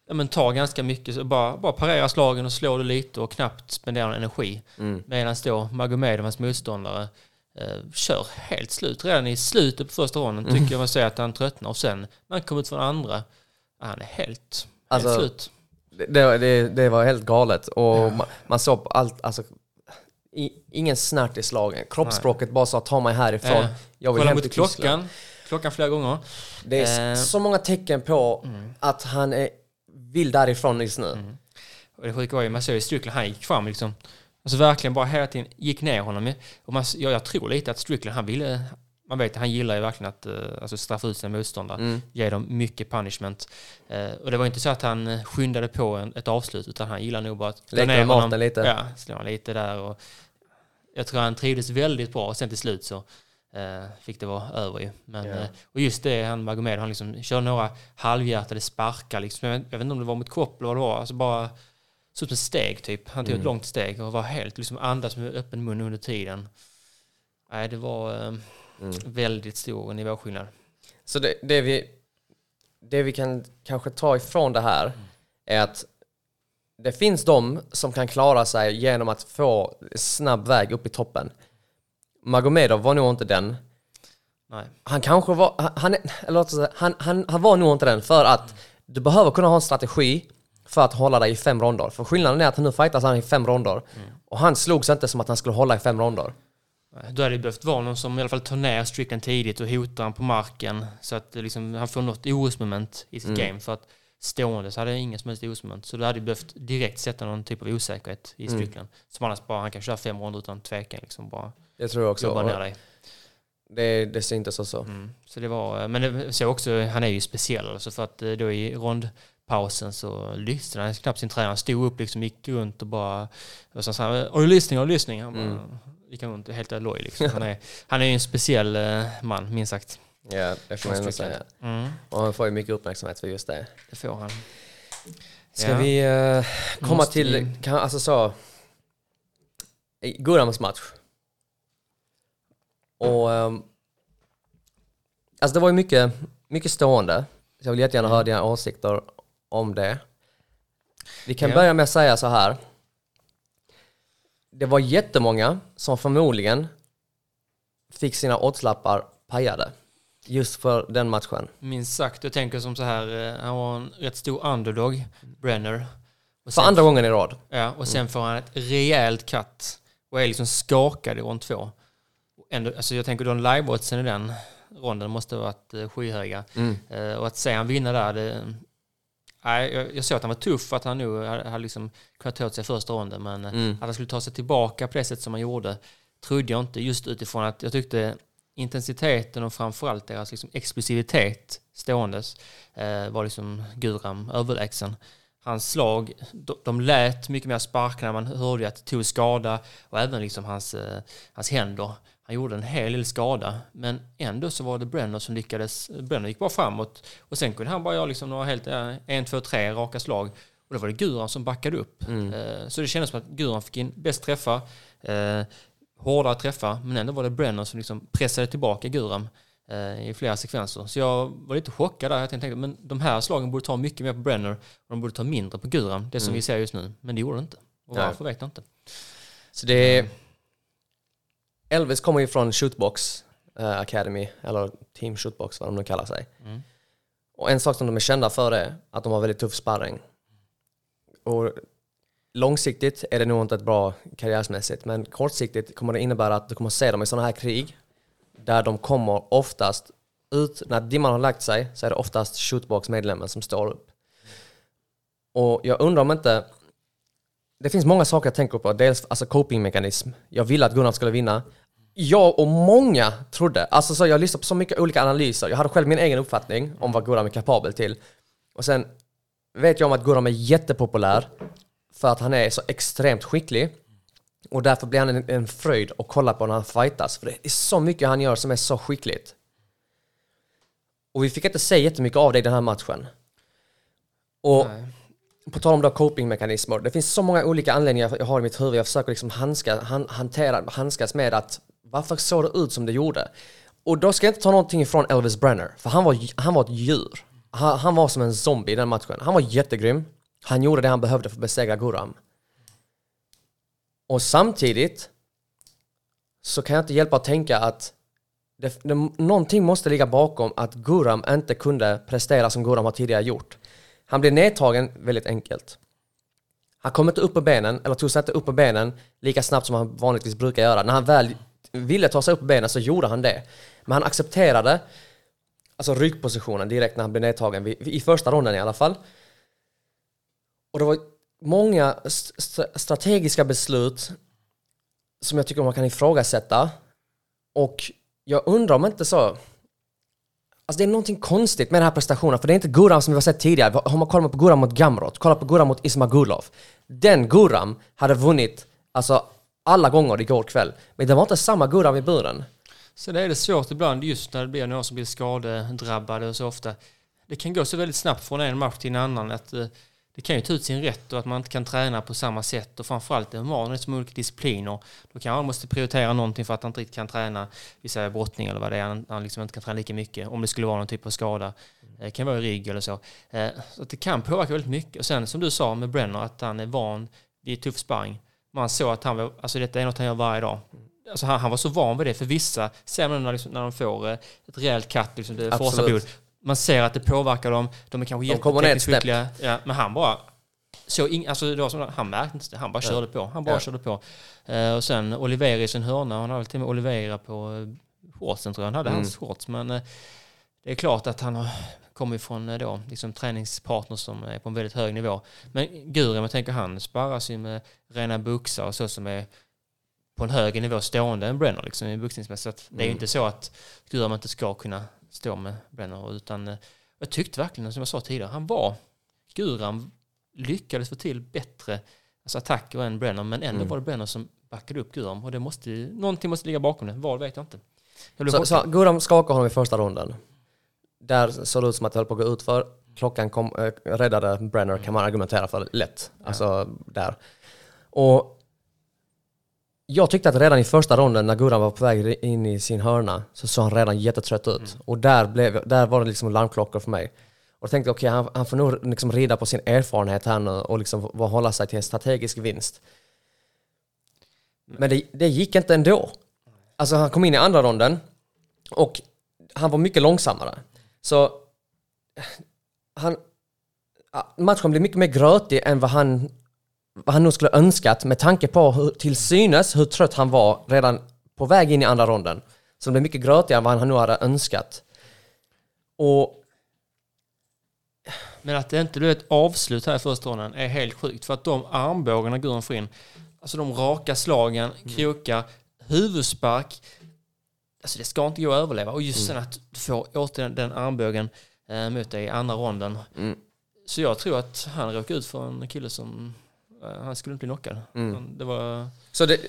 ja, men, ta ganska mycket. Så bara, bara parera slagen och slå det lite och knappt spendera någon energi. Medan då Magomedov, hans motståndare, eh, kör helt slut. Redan i slutet på första ronden tycker jag man ser att han tröttnar och sen när han kommer ut från andra, ja, han är helt, Alltså, helt slut. Det, det, det, var helt galet och man, man såg på allt, alltså i, ingen snärt i slagen. Kroppsspråket bara sa ta mig härifrån. Ja. Jag vill Kolla hem till Tyskland. klockan. klockan flera gånger. Det är Eh, så många tecken på att han är, vill därifrån just nu. Och det sjuka var ju, man såg ju Strickland, han gick fram liksom. Alltså verkligen bara hela tiden gick ner honom. Och man, jag, jag tror lite att Strickland, han ville, man vet han gillar ju verkligen att uh, alltså straffa ut sina motståndare. Ge dem mycket punishment. Eh, och det var inte så att han eh, skyndade på en, ett avslut, utan han gillar nog bara att Lekte med maten lite. Ja, slå honom lite där. Och jag tror han trivdes väldigt bra. Och sen till slut så eh, fick det vara över ju. Men, eh, och just det, han Magomed, han liksom kör några halvhjärtade sparkar. Liksom. Jag, vet, jag vet inte om det var mot kopp eller vad det var. Alltså bara så ut som ett steg typ. Han tog Mm. ett långt steg och var helt liksom andas med öppen mun under tiden. Nej, det var eh, Mm. väldigt stor nivåskillnad. Så det, det, vi, det vi kan kanske ta ifrån det här är att det finns de som kan klara sig genom att få snabb väg upp i toppen. Magomedov var nog inte den. Nej. Han kanske var, han, eller han, han, han var nog inte den för att du behöver kunna ha en strategi för att hålla dig i fem ronder. För skillnaden är att nu fightas han i fem ronder och han slogs inte som att han skulle hålla i fem ronder. Då hade det behövt vara någon som i alla fall tar ner Strickland tidigt och hotar han på marken så att liksom, han får något orosmoment i sitt game. För att stående så hade jag ingen som helst orosmoment. Så då hade det behövt direkt sätta någon typ av osäkerhet i Strickland. Som annars bara, han kan köra fem ronder utan tvekan liksom bara Det tror jag också. jobba ner dig. Det, det syntes också. Mm. Så det var, men det, så också, han är ju speciell alltså för att eh, då i rondpausen så lyssnade han knappt sin tränare. Han stod upp liksom, gick runt och bara, och så sa han, har du lyssning, har du lyssning? Han bara, gick han runt helt loj liksom. Han är, han är ju en speciell eh, man, minst sagt. Ja, det får man ändå säga. Mm, Och han får ju mycket uppmärksamhet för just det. det får han. Ska Ja. vi eh, komma Måste till, kan, alltså så, i Gurams match. Och, ehm, alltså det var ju mycket, mycket stående. Så jag vill jättegärna höra dina åsikter om det. Vi kan Ja. börja med att säga så här. Det var jättemånga som förmodligen fick sina oddslappar pajade. Just för den matchen. Minst sagt, jag tänker som så här, eh, han var en rätt stor underdog, Brenner. Och För andra gången i rad. Ja, och sen får han ett rejält cut och är liksom skakad i rond två. Ändå, alltså jag tänker de live-oddsen i den ronden måste ha varit eh, skyhöga. Eh, och att se han vinna där, det, nej, jag, jag såg att han var tuff, att han nu hade, liksom kunnat ta åt sig första ronden, men eh, att han skulle ta sig tillbaka på det sätt som han gjorde trodde jag inte, just utifrån att jag tyckte intensiteten och framförallt deras liksom explosivitet ståendes eh, var liksom Guram överlägsen. Hans slag, de, de lät mycket mer sparka när man hörde att det tog skada och även liksom hans, eh, hans händer. Han gjorde en hel del skada, men ändå så var det Brenner som lyckades. Brenner gick bara framåt och sen kunde han bara göra liksom några helt, eh, en, två, tre raka slag. Och då var det Guran som backade upp. Eh, så det kändes som att Guran fick in bäst träffar, eh, hårdare träffar, men ändå var det Brenner som liksom pressade tillbaka Guram eh, i flera sekvenser. Så jag var lite chockad där. Jag tänkte, men de här slagen borde ta mycket mer på Brenner och de borde ta mindre på Guram, det som vi ser just nu. Men det gjorde det inte. Och varför vet jag inte. Så det är... Elvis kommer ju från Shootbox eh, Academy, eller Team Shootbox vad de nu kallar sig. Och en sak som de är kända för är att de har väldigt tuff sparring. Och långsiktigt är det nog inte ett bra karriärsmässigt, men kortsiktigt kommer det innebära att du kommer se dem i sådana här krig där de kommer oftast ut, när dimman har lagt sig så är det oftast Shootbox-medlemmen som står upp. Och jag undrar om inte det finns många saker jag tänker på. Dels alltså copingmekanism. Jag ville att Gunnar skulle vinna. Jag och många trodde, alltså så jag lyssnade på så mycket olika analyser. Jag hade själv min egen uppfattning om vad Guram är kapabel till. Och sen vet jag om att Guram är jättepopulär för att han är så extremt skicklig. Och därför blir han en, en fröjd att kolla på när han fightas. För det är så mycket han gör som är så skickligt. Och vi fick inte se jättemycket av det i den här matchen. Och på tal om då copingmekanismer, det finns så många olika anledningar jag har i mitt huvud. Jag försöker liksom handska, han, hantera, handskas med att varför såg det ut som det gjorde? Och då ska jag inte ta någonting ifrån Elvis Brenner, för han var, han var ett djur. Han, han var som en zombie i den matchen. Han var jättegrym. Han gjorde det han behövde för att besegra Guram. Och samtidigt så kan jag inte hjälpa att tänka att det, det, någonting måste ligga bakom att Guram inte kunde prestera som Guram har tidigare gjort. Han blev nedtagen väldigt enkelt. Han kom inte upp på benen, eller tog sig inte upp på benen lika snabbt som han vanligtvis brukar göra. När han väl ville ta sig upp på benen så gjorde han det. Men han accepterade alltså ryggpositionen direkt när han blev nedtagen, i första ronden i alla fall. Och det var många st- strategiska beslut som jag tycker man kan ifrågasätta. Och jag undrar om inte så... Alltså det är någonting konstigt med den här prestationen, för det är inte Guram som vi har sett tidigare. Om man kollar på Guram mot Gamrot, kollar på Guram mot Ismagulov. Den Guram hade vunnit alltså alla gånger igår kväll. Men det var inte samma Guram i buren. Så det är det svårt ibland just när det blir någon som blir skadedrabbade och så ofta. Det kan gå så väldigt snabbt från en match till en annan att eh, det kan ju ta ut sin rätt och att man inte kan träna på samma sätt och framförallt en man är som olika discipliner. Då kan han måste prioritera någonting för att han inte riktigt kan träna, vi säger brottning eller vad det är, han, han liksom inte kan träna lika mycket om det skulle vara någon typ av skada. Det kan vara i rygg eller så. Eh, Så det kan påverka väldigt mycket. Och sen som du sa med Brenner att han är van vid tuff sparring. Man såg att han var, alltså detta är något han gör varje dag. Alltså han, han var så van vid det, för vissa ser man när, liksom, när de får eh, ett rejält katt, liksom, det forsar blod. Man ser att det påverkar dem, de är kanske De kommer jättetekniskt skickliga. Ja, men han bara så ing, alltså det var som, han märkte inte det, han bara körde på. Han bara Ja. körde på. Eh, och sen Olivera i sin hörna, han hade till och med Olivera på eh, shortsen tror jag, han hade Mm. hans shorts. Men eh, det är klart att han har kommit från då, liksom träningspartners som är på en väldigt hög nivå. Men Guren, jag tänker han sparras ju med rena boxar och så som är på en högre nivå stående än Brenner liksom, i boxningsmässigt. Så Det är ju Mm. inte så att Guram inte ska kunna stå med Brenner utan eh, jag tyckte verkligen, som jag sa tidigare, han var Guram lyckades få till bättre alltså attacker än Brenner, men ändå Mm. var det Brenner som backade upp Guram och det måste, någonting måste ligga bakom det. Vad vet jag inte. Jag Så, så Guram skakade honom i första ronden. Där såg det ut som att det höll på att gå ut för. Klockan kom, äh, räddade Brenner kan man argumentera för lätt. Alltså där. Och jag tyckte att redan i första ronden när Guram var på väg in i sin hörna så såg han redan jättetrött ut. Och där, blev, där var det liksom larmklockor för mig. Och jag tänkte okej, han, han får nog liksom rida på sin erfarenhet här nu och liksom hålla sig till en strategisk vinst. Men det, det gick inte ändå. Alltså han kom in i andra ronden och han var mycket långsammare. Så han, matchen blev mycket mer grötig än vad han, vad han nog skulle önskat med tanke på hur, till synes hur trött han var redan på väg in i andra ronden. Så det blev mycket grötigare än vad han nog hade önskat. Och Men att det inte blev ett avslut här i första ronden är helt sjukt. För att de armbågarna Guram får in, alltså de raka slagen, krokar, huvudspark, alltså det ska inte gå att överleva. Och just sen att du får återigen den armbågen eh, mot dig i andra ronden. Mm. Så jag tror att han råkade ut för en kille som, han skulle inte bli knockad. Mm. Det var, Så det,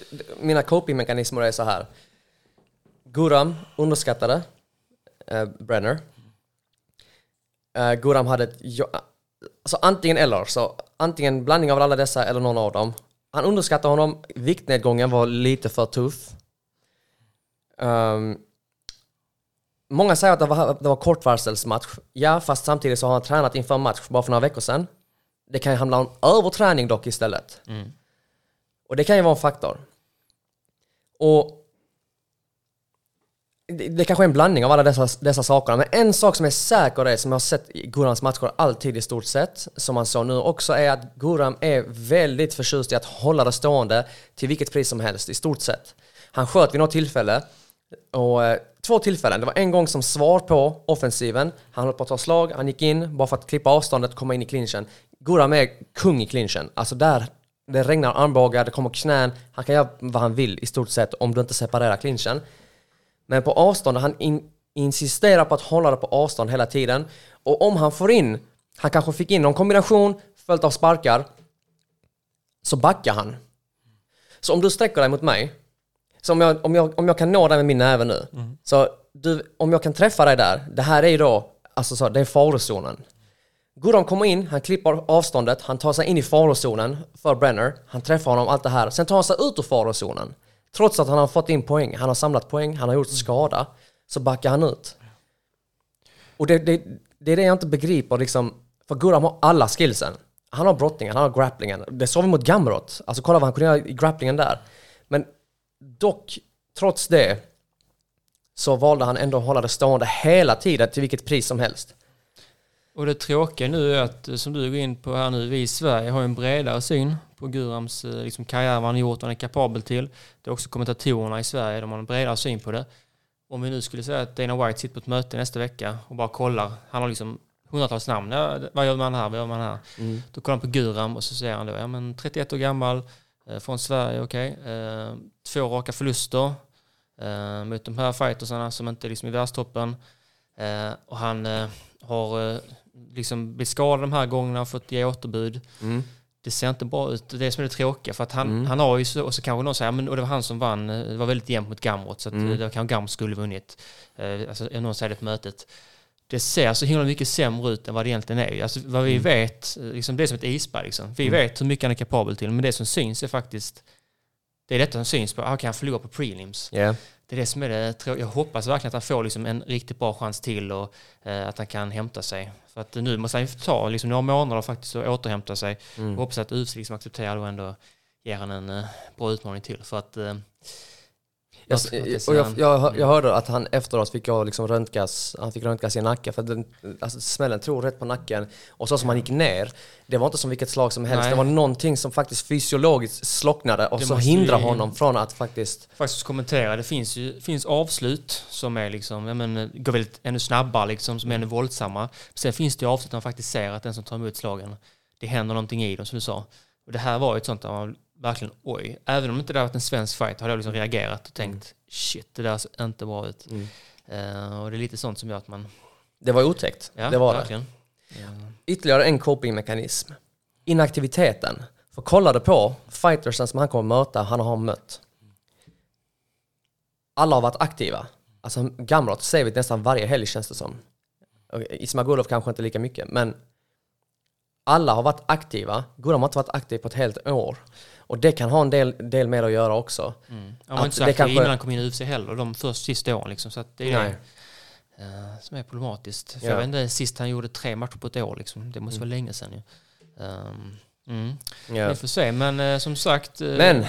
mina copingmekanismer är så här. Guram underskattade eh, Brenner. Eh, Guram hade ett, alltså antingen eller, så antingen blandning av alla dessa eller någon av dem. Han underskattade honom, viktnedgången var lite för tuff. Ehm, många säger att det var, det var kortvarselsmatch. Ja, fast samtidigt så har han tränat inför en match bara för några veckor sedan. Det kan ju handla om överträning dock istället. Och det kan ju vara en faktor. Och det, det kanske är en blandning av alla dessa, dessa saker. Men en sak som är säker är, som jag har sett i Gurams matcher alltid i stort sett, som man såg nu också, är att Guram är väldigt förtjust i att hålla det stående till vilket pris som helst, i stort sett. Han sköt vid något tillfälle, och eh, två tillfällen. Det var en gång som svar på offensiven. Han höll på att ta slag, han gick in bara för att klippa avståndet, komma in i clinchen. Guram är kung i clinchen. Alltså där, det regnar armbågar, det kommer knän. Han kan göra vad han vill i stort sett om du inte separerar clinchen. Men på avstånd, han in, insisterar på att hålla det på avstånd hela tiden. Och om han får in, han kanske fick in någon kombination följt av sparkar, så backar han. Så om du sträcker dig mot mig, så om jag, om jag, om jag kan nå dig med min näve nu, så du, om jag kan träffa dig där, det här är ju då, alltså så, det är farozonen. Guram kommer in, han klipper avståndet, han tar sig in i farozonen för Brenner, han träffar honom, allt det här. Sen tar han sig ut ur farozonen. Trots att han har fått in poäng, han har samlat poäng, han har gjort skada, så backar han ut. Och det, det, det är det jag inte begriper liksom, för Guram har alla skillsen. Han har brottningen, han har grapplingen. Det såg vi mot Gamrot. Alltså kolla vad han kunde göra i grapplingen där. Men dock, trots det, så valde han ändå att hålla det stående hela tiden till vilket pris som helst. Och det tråkiga nu är att, eh, som du går in på här nu, vi i Sverige har en bredare syn på Gurams eh, liksom, karriär, vad han gjort, vad han är kapabel till. Det är också kommentatorerna i Sverige, de har en bredare syn på det. om vi nu skulle säga att Dana White sitter på ett möte nästa vecka och bara kollar. Han har liksom hundratals namn. Ja, vad gör man här? Vad gör man här? Då kollar han på Guram och så säger han då, ja men 31 år gammal, eh, från Sverige, okej. Eh, två raka förluster mot de här fightersarna som inte är liksom i världstoppen. Och han har liksom blivit skadad de här gångerna, fått ge återbud. Det ser inte bra ut. Det är det som är det tråkiga. För att han, han har ju så, och så kanske någon säger, men och det var han som vann, eh, det var väldigt jämnt mot Gamrot, så att mm. det var kanske Gamrot skulle vunnit. Eh, alltså, någon säger det på mötet. Det ser så himla mycket sämre ut än vad det egentligen är. Alltså, vad vi vet, eh, liksom, det är som ett isberg. Liksom. Vi vet hur mycket han är kapabel till, men det som syns är faktiskt det är detta som syns på, ah, kan han förlora på prelims? Ja. Det är det som är det, jag hoppas verkligen att han får liksom en riktigt bra chans till och eh, att han kan hämta sig. För att nu måste han ju ta liksom, några månader faktiskt och återhämta sig. Mm. Och hoppas att UFC liksom accepterar och ändå ger han en eh, bra utmaning till. För att... Jag, det och jag, jag, jag hörde att han efteråt fick jag liksom röntgas, han fick röntgas i nacken för den, alltså smällen tog rätt på nacken och så som han gick ner, det var inte som vilket slag som helst, Nej. det var någonting som faktiskt fysiologiskt slocknade och Det så vi- honom från att faktiskt faktiskt kommentera, det finns ju finns avslut som är liksom, men, går väldigt ännu snabbare liksom, som är ännu våldsamma. Sen finns det ju avslut där man faktiskt ser att den som tar emot slagen, det händer någonting i dem som du sa. Och det här var ju ett sånt där man verkligen, oj, även om inte det hade varit en svensk fight hade jag liksom reagerat och tänkt, shit, det där ser inte bra ut. Eh, och det är lite sånt som gör att man, det var otäckt. ja, det var det. verkligen. Ytterligare en copingmekanism. Inaktiviteten. För kollade på fightersen som han kommer möta, han har mött. Alla har varit aktiva. Alltså Gamrot ser vi nästan varje helg känns det som. Ismagulov kanske inte lika mycket, men alla har varit aktiva. Guram har inte varit aktiv på ett helt år. Och det kan ha en del, del med att göra också. Han var inte så det aktiv kanske- innan han kom in i UFC heller, de först sista åren liksom. Så det är Nej. det eh, som är problematiskt. För Ja. jag vet inte, sist han gjorde tre matcher på ett år liksom. Det måste vara länge sedan ju. Um, mm. Ja. Vi får se, men eh, som sagt. eh, Men,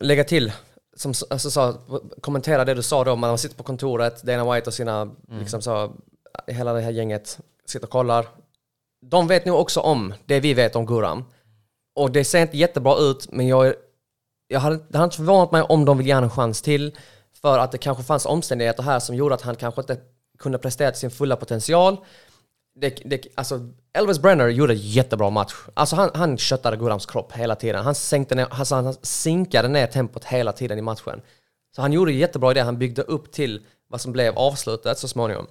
lägga till, som alltså, sa, kommentera det du sa då, man sitter på kontoret, Dana White och sina, liksom så, hela det här gänget sitter och kollar. De vet nog också om det vi vet om Guram. Och det ser inte jättebra ut, men jag, är- jag hade, det hade inte förvånat mig om de vill ge honom en chans till. För att det kanske fanns omständigheter här som gjorde att han kanske inte kunde prestera till sin fulla potential. Det, det, alltså, Elvis Brenner gjorde en jättebra match. Alltså han, han köttade Gurams kropp hela tiden. Han, sänkte ner, alltså han sinkade ner tempot hela tiden i matchen. Så han gjorde jättebra i det. Han byggde upp till vad som blev avslutet så småningom.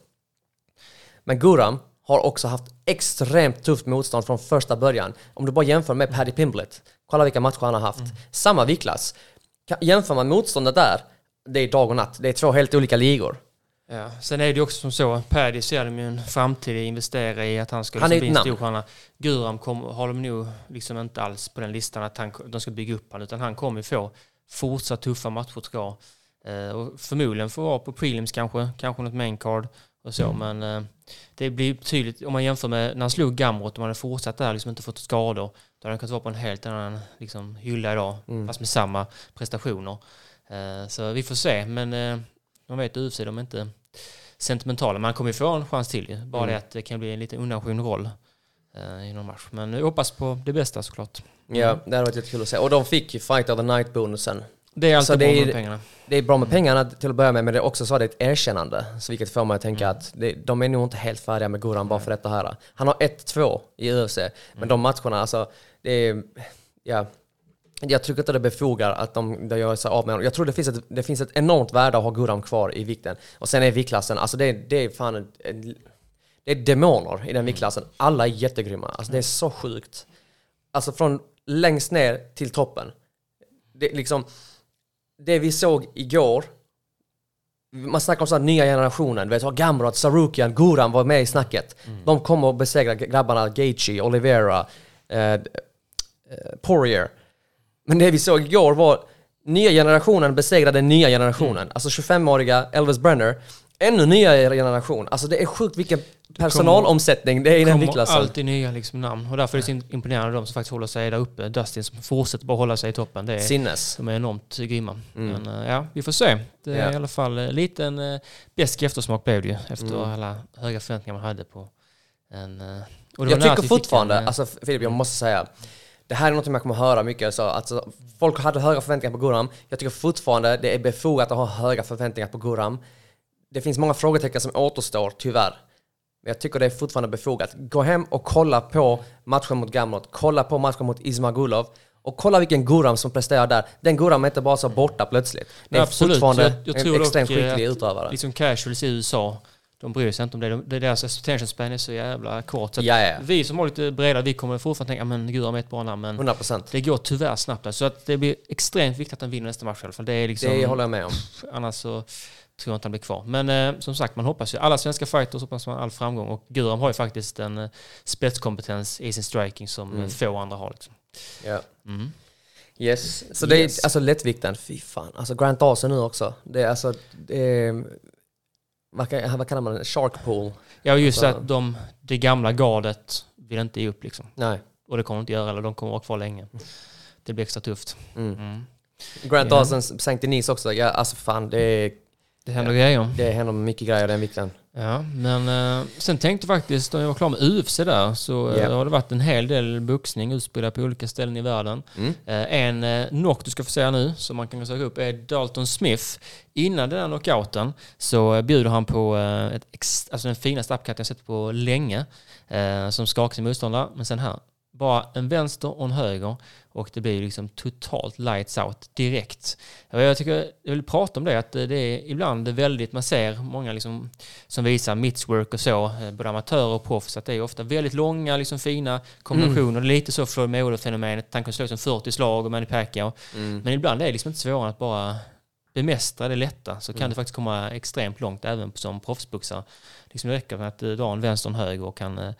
Men Guram har också haft extremt tufft motstånd från första början. Om du bara jämför med Paddy Pimblett. Kolla vilka matcher han har haft. Samma viktklass. Jämför man motståndet där, det är dag och natt. Det är två helt olika ligor. Ja. Sen är det också som så, Paddy ser de ju en framtid investera i att han ska Han liksom bli en namn. stor stjärna. Guram kom, har de nog liksom inte alls på den listan att han, de ska bygga upp honom, utan han kommer ju få fortsatt tuffa matcher tror jag. Eh, och förmodligen få vara på prelims kanske, kanske något main card och så, men eh, det blir betydligt, om man jämför med när han slog Gamrot och man hade fortsatt där, liksom inte fått skador, då hade han kunnat vara på en helt annan liksom, hylla idag, fast med samma prestationer. Eh, så vi får se, men eh, de vet UFC, de är inte sentimentala. Man kommer ju få en chans till. Bara det att det kan bli en liten undanskymd roll i någon match. Men jag hoppas på det bästa såklart. Ja, det hade varit jättekul att se. Och de fick ju Fight of the Night-bonusen. Det är alltid Så bra är- med pengarna. Det är bra med pengarna till att börja med, men det är också så att det är ett erkännande. Så vilket får mig att tänka Mm. att det, de är nog inte helt färdiga med Goran bara för detta här. Han har 1-2 i UFC, men de matcherna, alltså, det är... Ja, jag tycker inte det befogar att de, de gör sig av med honom. Jag tror det finns, ett, det finns ett enormt värde att ha Goran kvar i vikten. Och sen är viktklassen, alltså det, är- det är fan... En, en, det är demoner i Mm. den viktklassen. Alla är jättegrymma. Alltså det är så sjukt. Alltså från längst ner till toppen. Det, liksom, det vi såg igår, man snackar om så här nya generationen, du vet, har Gamrot, Sarukian, Guran var med i snacket. De kommer att besegra grabbarna Gaethje, Oliveira, eh, eh, Poirier. Men det vi såg igår var nya generationen besegrade nya generationen. Alltså 25-åriga Elvis Brenner, ännu nyare generation. Alltså det är sjukt vilken personalomsättning det är i den kommer viktklassen. alltid nya liksom, namn. Och därför är det så imponerande de som faktiskt håller sig där uppe. Dustin som fortsätter bara hålla sig i toppen. Det är, Sinnes. de är enormt grymma. Men eh, ja, vi får se. Det är Ja. i alla fall eh, lite en uh, besk eftersmak blev det ju efter alla höga förväntningar man hade på en... eh, det Jag tycker fortfarande, en, eh, alltså Filip jag måste säga, det här är något man kommer höra mycket. Så, alltså, folk hade höga förväntningar på Guram. Jag tycker fortfarande det är befogat att ha höga förväntningar på Guram. det finns många frågetecken som återstår, tyvärr. Men jag tycker det är fortfarande befogat. Gå hem och kolla på matchen mot Gamrot. Kolla på matchen mot Ismagulov. Och kolla vilken Guram som presterar där. Den Guram är inte bara så borta plötsligt. Det är Absolut. fortfarande Jag- jag tror en extremt dock, eh, skicklig utövare. Liksom casuals i USA, de bryr sig inte om det. De, deras attention span är så jävla kort. Så att Ja, ja. Vi som har lite bredare, vi kommer fortfarande tänka men Guram är ett bra namn. Men 100 procent. det går tyvärr snabbt. där. Så att det blir extremt viktigt att han vinner nästa match i alla fall. Det är liksom, Det håller jag med om. Annars så tror jag inte han blir kvar. Men eh, som sagt, man hoppas ju. Alla svenska fighters hoppas man all framgång. Och Guram har ju faktiskt en eh, spetskompetens i sin striking som Mm. eh, få andra har. Liksom. Ja. Mm. Yes. Så det är Yes. alltså lättvikten, fy fan. Alltså Grant Dawson nu också. Det är alltså, det är, vad, kan, vad kallar man det? Shark pool? Ja, just Alltså- att de, det gamla gardet vill inte ge upp liksom. Nej. Och det kommer de inte göra, eller de kommer vara kvar länge. Det blir extra tufft. Mm. Mm. Grant Ja. Dawson, St. Denis också. Ja, alltså fan, det, är, Det händer grejer. det händer mycket grejer den vikten. Ja, men eh, sen tänkte jag faktiskt, när jag var klar med UFC där, så Ja. har det varit en hel del boxning utspridda på olika ställen i världen. Mm. Eh, en eh, knock du ska få säga nu, som man kan söka upp, är Dalton Smith. Innan den här knockouten så eh, bjuder han på eh, ett alltså den finaste upcut jag sett på länge, eh, som skakar sin motståndare. Men sen här, bara en vänster och en höger och det blir liksom totalt lights out direkt. Ja, Jag tycker jag vill prata om det, att det är ibland väldigt, man ser många liksom som visar mittswork och så, eh, både amatörer och proffs, att det är ofta väldigt långa, liksom fina kombinationer. Lite så Floyd Mayweather-fenomenet, han kan slå som 40 slag och Manny Pacquiao. Men ibland är det liksom inte svårare att bara bemästra det lätta, så kan det faktiskt komma extremt långt även som proffsboxare. Liksom det räcker med att eh, dra en vänster och en höger och kan eh,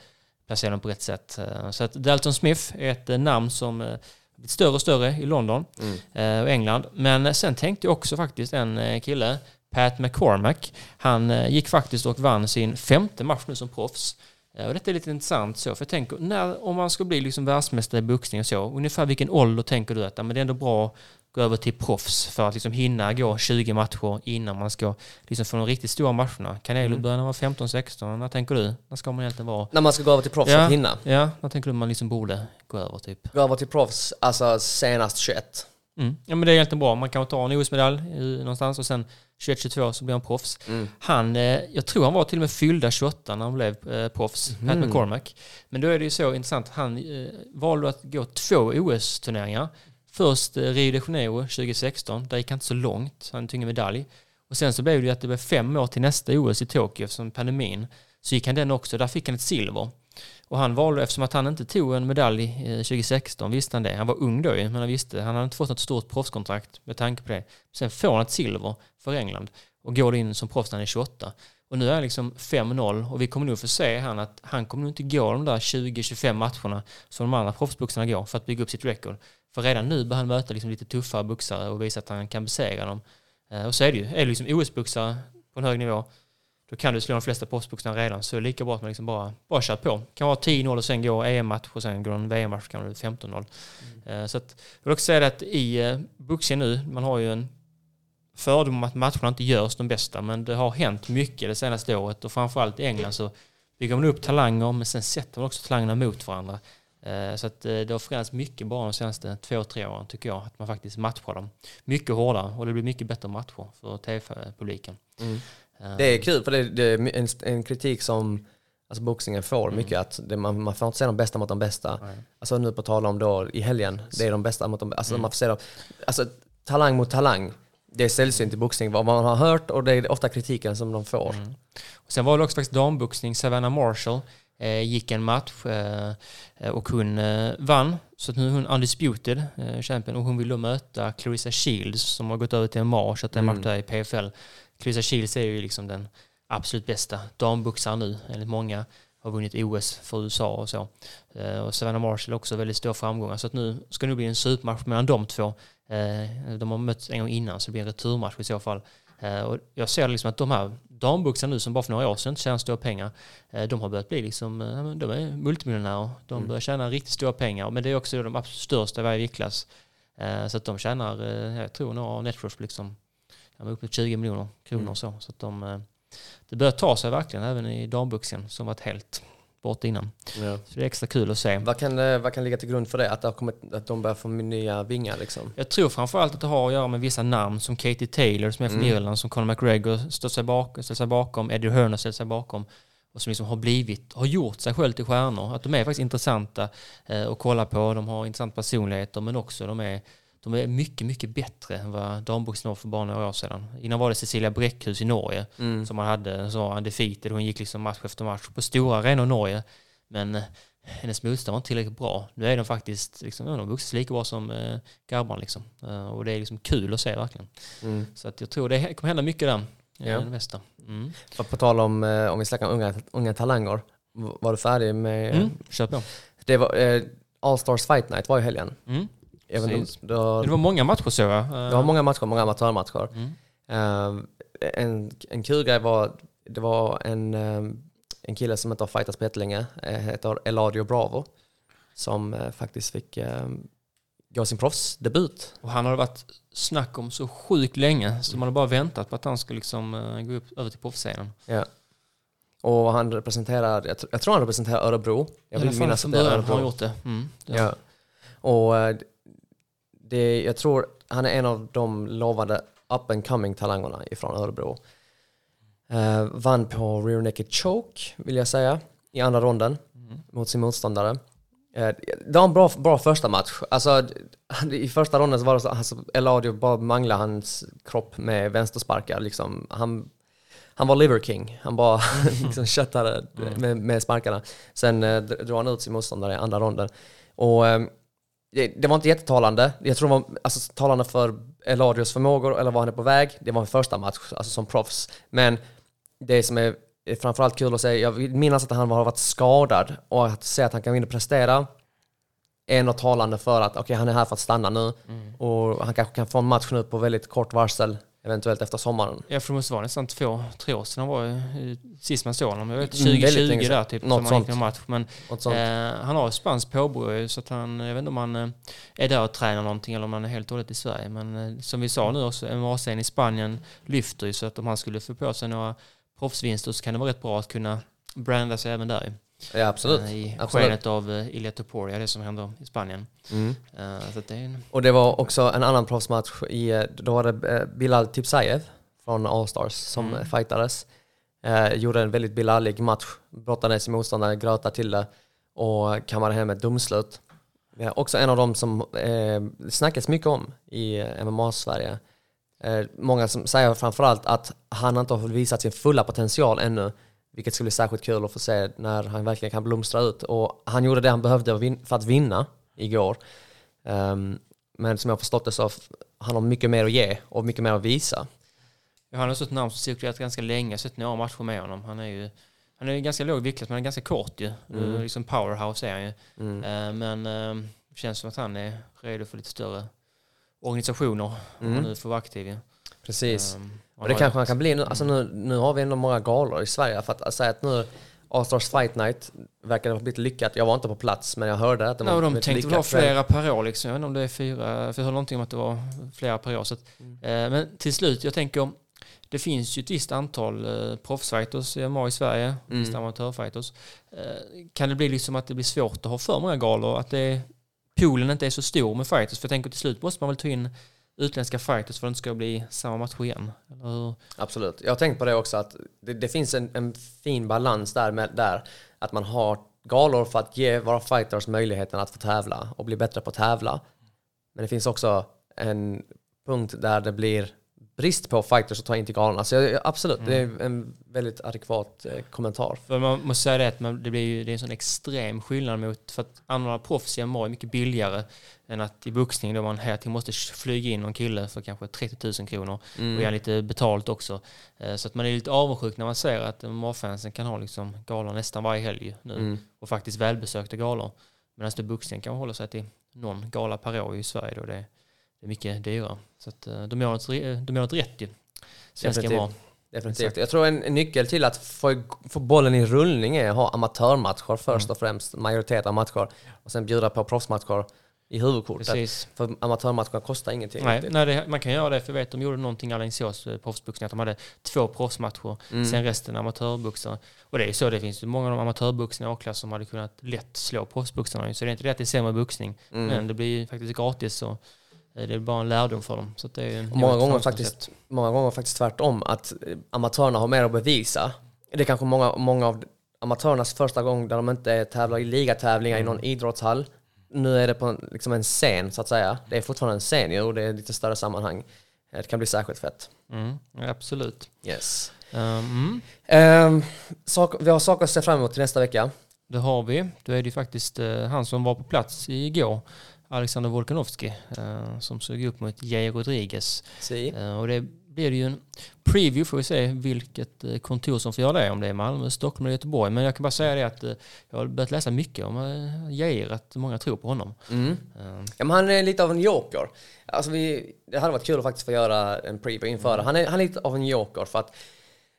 placera dem på rätt sätt. Eh, Så att Dalton Smith är ett eh, namn som eh, blivit större och större i London eh, och England. Men sen tänkte jag också faktiskt en kille, Pat McCormack. Han gick faktiskt och vann sin femte match nu som proffs. Eh, Och detta är lite intressant så, för jag tänker, när, om man ska bli liksom världsmästare i boxning och så, ungefär vilken ålder tänker du att men det är ändå bra att gå över till proffs för att liksom hinna gå 20 matcher innan man ska liksom få de riktigt stora matcherna? Canelo börjar när man var 15-16, när tänker du? När ska man egentligen vara? När man ska gå över till proffs Ja. att hinna. Ja, när tänker du man liksom borde gå över typ? Gå över till proffs, alltså senast 21. Mm. Ja men det är egentligen bra. Man kan ta en OS-medalj någonstans och sen 21-22 så blir han proffs. Han, eh, jag tror han var till och med fyllda 28 när han blev eh, proffs, Pat McCormack. Men då är det ju så intressant, han eh, valde att gå två OS-turneringar. Först eh, Rio de Janeiro 2016, där gick han inte så långt, han tog ingen medalj. Och sen så blev det ju att det blev fem år till nästa OS i Tokyo eftersom pandemin. Så gick han den också, där fick han ett silver. Och han valde, eftersom att han inte tog en medalj eh, 2016, visste han det. Han var ung då ju, men han visste, han hade inte fått något stort proffskontrakt med tanke på det. Sen får han ett silver för England och går in som proffs när han är 28. Och nu är han liksom 5-0 och vi kommer nog få se han att han kommer nog inte gå de där 20-25 matcherna som de andra proffsboxarna går för att bygga upp sitt record. För redan nu bör han möta liksom lite tuffare boxare och visa att han kan besegra dem. Eh, och så är det ju, är det liksom OS-boxare på en hög nivå då kan du slå de flesta proffsboxarna redan. Så är det lika bra att man liksom bara, bara kör på. Kan vara 10-0 och sen gå EM-match och sen går en VM-match kan det bli 15-0. Eh, Så att, jag vill också säga det att i eh, boxning nu, man har ju en fördom om att matcherna inte görs de bästa, men det har hänt mycket det senaste året och framförallt i England så bygger man upp talanger, men sen sätter man också talangerna mot varandra. Eh, Så att det har förändrats mycket bara de senaste två, tre åren tycker jag, att man faktiskt matchar dem mycket hårdare och det blir mycket bättre matcher för tv-publiken. Eh, Det är kul för det, det är en, en kritik som alltså boxningen får mycket att det, man, man får inte se de bästa mot de bästa. Alltså nu på tal om då i helgen, det är de bästa mot de bästa. Alltså man får se dem, alltså talang mot talang. Det är sällsynt i boxning vad man har hört och det är ofta kritiken som de får. Och sen var det också faktiskt damboxning. Savannah Marshall eh, gick en match eh, och hon eh, vann. Så nu är hon undisputed champion och hon vill då möta Clarissa Shields som har gått över till MMA och kört en match där i PFL. Clarissa Shields är ju liksom den absolut bästa damboxaren nu enligt många. Har vunnit OS för USA och så. Eh, och Savannah Marshall också väldigt stor framgång. Så att nu ska det nog bli en supermatch mellan de två. Eh, de har mötts en gång innan så det blir en returmatch i så fall. Eh, och jag ser liksom att de här damboxarna nu som bara för några år sedan inte tjänade stora pengar, de har börjat bli liksom, de är multimiljonärer. De börjar tjäna riktigt stora pengar. Men det är också de absolut största i varje viktklass. Så att de tjänar, jag tror några networth liksom, ja, upp mot 20 miljoner kronor så. Så att de, eh, det börjar ta sig verkligen även i damboxningen som varit helt bort innan. Ja. Så det är extra kul att se. Vad, kan, eh, vad kan ligga till grund för det? Att, det har kommit, att de börjar få nya vingar liksom? Jag tror framförallt att det har att göra med vissa namn som Katie Taylor som är från Irland, som Conor McGregor ställt sig bakom, ställt sig bakom Eddie Hearn ställt sig bakom och som liksom har blivit, har gjort sig själv till stjärnor. Att de är faktiskt intressanta eh, att kolla på, de har intressanta personligheter men också de är, de är mycket, mycket bättre än vad damboxning var för bara några år sedan. Innan var det Cecilia Bräckhus i Norge som man hade, så var undefeated, hon gick liksom match efter match på stora arenor i Norge. Men eh, hennes motstånd var inte tillräckligt bra. Nu är de faktiskt, liksom, de vuxit lika bra som eh, grabbarna liksom. Eh, och det är liksom kul att se verkligen. Så att jag tror det kommer hända mycket där. Ja. Ja. Västa. Mm. För på tal om, eh, om vi snackar om unga, unga talanger. Var du färdig med... Mm. Kör på. Det var, eh, All Stars Fight Night var i helgen. Mm. Även om, det, var, Det var många matcher så va? det var många matcher, många amatörmatcher. Mm. Eh, en, en kul grej var, det var en, eh, en kille som inte har fightats på jättelänge, eh, heter Eladio Bravo, som eh, faktiskt fick eh, gå sin proffsdebut. Och han har varit snack om så sjukt länge så man har bara väntat på att han ska liksom eh, gå upp över till proffsscenen. Ja. Och han representerar, jag, tr- jag tror han representerar Örebro. Jag vill minnas att det är början har han Örebro. gjort det. Mm. det Ja. Och det, jag tror han är en av de lovande up and coming talangerna ifrån Örebro. Eh, vann på rear naked choke, vill jag säga, i andra ronden mot sin motståndare. Eh, det var en bra, bra första match. Alltså, I första ronden så var det så alltså, Eladio bara manglade hans kropp med vänstersparkar. Liksom. Han, han var liver king. Han bara <laughs> liksom köttade med, med sparkarna. Sen eh, drog han ut sin motståndare i andra ronden. Och eh, det, det var inte jättetalande. Jag tror det var alltså, talande för Eladios förmågor eller var han är på väg. Det var en första match, alltså som proffs. Men det som är framförallt kul att se, jag vill minnas att han har varit skadad och att se att han kan vinna prestera är något talande för att okej, han är här för att stanna nu och han kanske kan få en match nu på väldigt kort varsel, eventuellt efter sommaren. Ja, för det måste vara nästan två, tre år sedan han var sist man såg honom. Jag vet, Mm, väldigt 2020 länge sedan. där typ, Något som sånt. match. Men eh, han har spanskt påbrå så att han, jag vet inte om han eh, är där och tränar någonting eller om han är helt och hållet i Sverige. Men eh, som vi sa nu också, MMA-scenen i Spanien lyfter ju så att om han skulle få på sig några proffsvinster så kan det vara rätt bra att kunna branda sig även där. Ja, absolut. Eh, I absolut. skenet av uh, Ilia Topuria, det som händer i Spanien. Mm. Eh, så det en, Och det var också en annan proffsmatch i, eh, då var det eh, Bilal Tipsaev från Allstars som Mm. fightades. Eh, gjorde en väldigt bilallig match, brottade ner sin motståndare, grötade till det och kammade hem ett domslut. Ja, också en av dem som eh, snackas mycket om i eh, MMA-Sverige. Eh, många som säger framförallt att han inte har visat sin fulla potential ännu, vilket skulle bli särskilt kul att få se när han verkligen kan blomstra ut. Och han gjorde det han behövde för att vinna igår. Ehm, men som jag har förstått det så han har mycket mer att ge och mycket mer att visa. Ja, han har ett namn som cirkulerat ganska länge. Jag har sett några matcher med honom. Han är ju han är ganska låg viktklass, men han är ganska kort ju. Mm. Eh, Liksom powerhouse är han ju. Eh, Men eh, det känns som att han är redo för lite större organisationer. Om Mm. han nu får vara aktiv. Precis. Eh, och det kanske han kan bli nu. Alltså nu, nu har vi ändå många galor i Sverige. För att, säga att nu All-Stars Fight Night verkar ha blivit lyckat. Jag var inte på plats men jag hörde att det var Ja, och de tänkte väl ha flera per år liksom. Jag vet inte om det är fyra, för jag hörde någonting om att det var flera per år. Så att, Mm. eh, men till slut, jag tänker det finns ju ett visst antal eh, proffsfighters i MMA i Sverige, Mm. visst amatörfighters. Eh, kan det bli liksom att det blir svårt att ha för många galor? Att det, poolen inte är så stor med fighters? För jag tänker till slut måste man väl ta in utländska fighters för att det inte ska bli samma match igen? Eller? Absolut. Jag har tänkt på det också att det, det finns en, en fin balans där, med, där. Att man har galor för att ge våra fighters möjligheten att få tävla och bli bättre på att tävla. Men det finns också en punkt där det blir brist på fighters att ta in till galorna. Så jag, absolut, det är en väldigt adekvat eh, kommentar. För man måste säga det att man, det, blir ju, det är en sån extrem skillnad mot för att anordna proffs i MMA är mycket billigare än att i boxning då man hela tiden måste flyga in någon kille för kanske 30 000 kronor och ge lite betalt också. Eh, Så att man är lite avundsjuk när man ser att MMA-fansen kan ha liksom galor nästan varje helg nu och faktiskt välbesökta galor. Medan det boxning kan hålla sig till någon gala per år i Sverige då det är mycket dyrare. Så att eh, de gör något, re- de gör något rätt ju. Svenska. MMA. Definitivt. Jag tror en, nyckel till att få, få bollen i rullning är att ha amatörmatcher först och främst, majoritet av matcher. Och sen bjuda på proffsmatcher i huvudkortet. Precis. För amatörmatcherna kostar ingenting. Nej, nej det, man kan göra det, för jag vet de gjorde någonting i Alingsås, eh, proffsboxning, att de hade två proffsmatcher, Mm. sen resten amatörboxare. Och det är ju så, det finns ju många av de amatörboxarna i A-klass som hade kunnat lätt slå proffsboxarna. Så det är inte det att det är sämre boxning, Mm. men det blir ju faktiskt gratis och eh, det är bara en lärdom för dem. Så det är många gånger faktiskt, många gånger faktiskt tvärtom, att eh, amatörerna har mer att bevisa. Det är kanske många, många av amatörernas första gång där de inte tävlar i ligatävlingar i någon idrottshall. Nu är det på en, liksom en scen så att säga. Det är fortfarande en scen ju, och det är lite större sammanhang. Eh, Det kan bli särskilt fett. Mm, absolut. Yes. Um, mm, Ehm, sak, vi har saker att se fram emot till nästa vecka. det har vi. Då är det ju faktiskt eh, han som var på plats igår, Alexander Volkanovski, eh, som såg upp mot Jair Rodriguez. Si. Eh, Och det blir det ju en preview får vi se vilket eh, kontor som får göra det, om det är Malmö, Stockholm eller Göteborg. Men jag kan bara säga det att jag har börjat läsa mycket om Jair, att många tror på honom. Mm. Ja, men han är lite av en joker. Alltså vi, det hade varit kul att faktiskt få göra en preview inför det. Han är, han är lite av en joker för att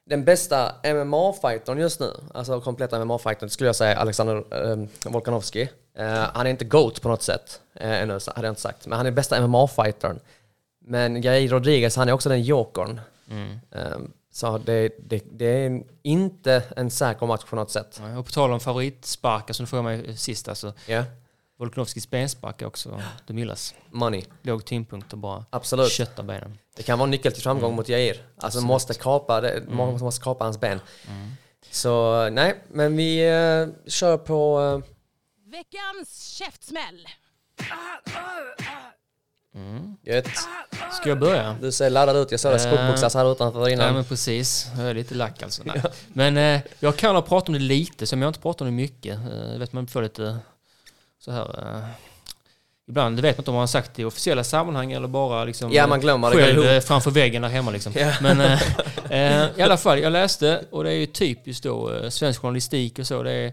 den bästa MMA-fightern just nu, alltså kompletta MMA-fightern, skulle jag säga Alexander eh, Volkanovski. Eh, han är inte GOAT på något sätt, eh, ännu så hade jag inte sagt, men han är bästa MMA-fightern. Men Jair Rodriguez, han är också den jokern. mm. Eh, så det, det, det är inte en säker match på något sätt. Och på tal om favoritsparkar som du frågade mig sist, alltså Ja, Volkanovskis benspark är också det mildas. money. Låg tyngdpunkt och bara Absolut. kötta benen. Det kan vara en nyckel till framgång mot Jair. Alltså måste kapa, det, många måste kapa hans ben. Så nej, men vi eh, kör på... eh, Veckans käftsmäll. gött. Ska jag börja? Du ser laddad ut, jag såg dig Eh, skottboxas här utanför Ja innan. men precis, jag är lite lack alltså. Nej. Men eh, jag kan ha pratat om det lite, så jag har inte pratat om det mycket. Eh, vet man får lite så här... Eh, ibland vet man inte om man har sagt det i officiella sammanhang eller bara liksom... Ja, man glömmer det. Själv ihop. eh, framför väggen där hemma liksom. Ja. Men eh, eh, i alla fall, jag läste och det är ju typiskt då eh, svensk journalistik och så. Det är,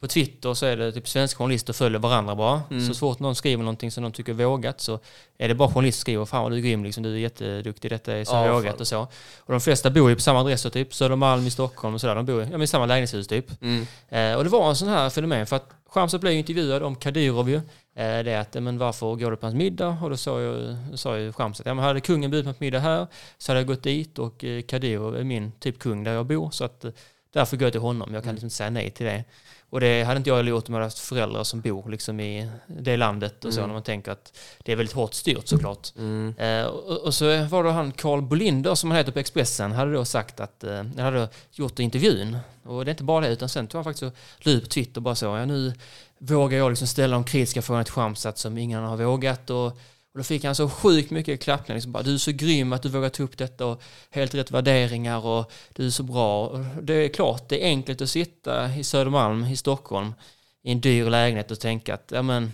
på Twitter så är det typ svenska journalister följer varandra bara. Mm. Så fort någon skriver någonting som de tycker är vågat så är det bara journalister som skriver Fan vad du är grym, liksom, du är jätteduktig, detta är så Ja, vågat fan. och så. Och de flesta bor ju på samma adresser typ, Södermalm i Stockholm och sådär. De bor ja, i samma lägenhetshus typ. Mm. Eh, och det var en sån här fenomen för att Shamsat blev ju intervjuad om Kadyrov ju. Eh, det är att, men varför går du på hans middag? Och då sa ju, sa ju Shamsat, ja men hade kungen bjudit mig på middag här så hade jag gått dit och eh, Kadyrov är min typ kung där jag bor så att eh, därför går jag till honom. Jag kan liksom inte säga nej till det. Och det hade inte jag heller gjort om jag hade haft föräldrar som bor liksom i det landet och så när man tänker att det är väldigt hårt styrt såklart. Mm. Eh, och, och så var det han Carl Bolinder som han heter på Expressen hade då sagt att, eh, hade gjort intervjun. Och det är inte bara det utan sen tog han faktiskt och la på Twitter och bara så, ja nu vågar jag liksom ställa de kritiska frågorna till Shamsat som ingen har vågat och, och då fick han så sjukt mycket klappningar. Liksom bara, du är så grym att du vågar ta upp detta och helt rätt värderingar och du är så bra. Och det är klart, det är enkelt att sitta i Södermalm i Stockholm i en dyr lägenhet och tänka att ja, men,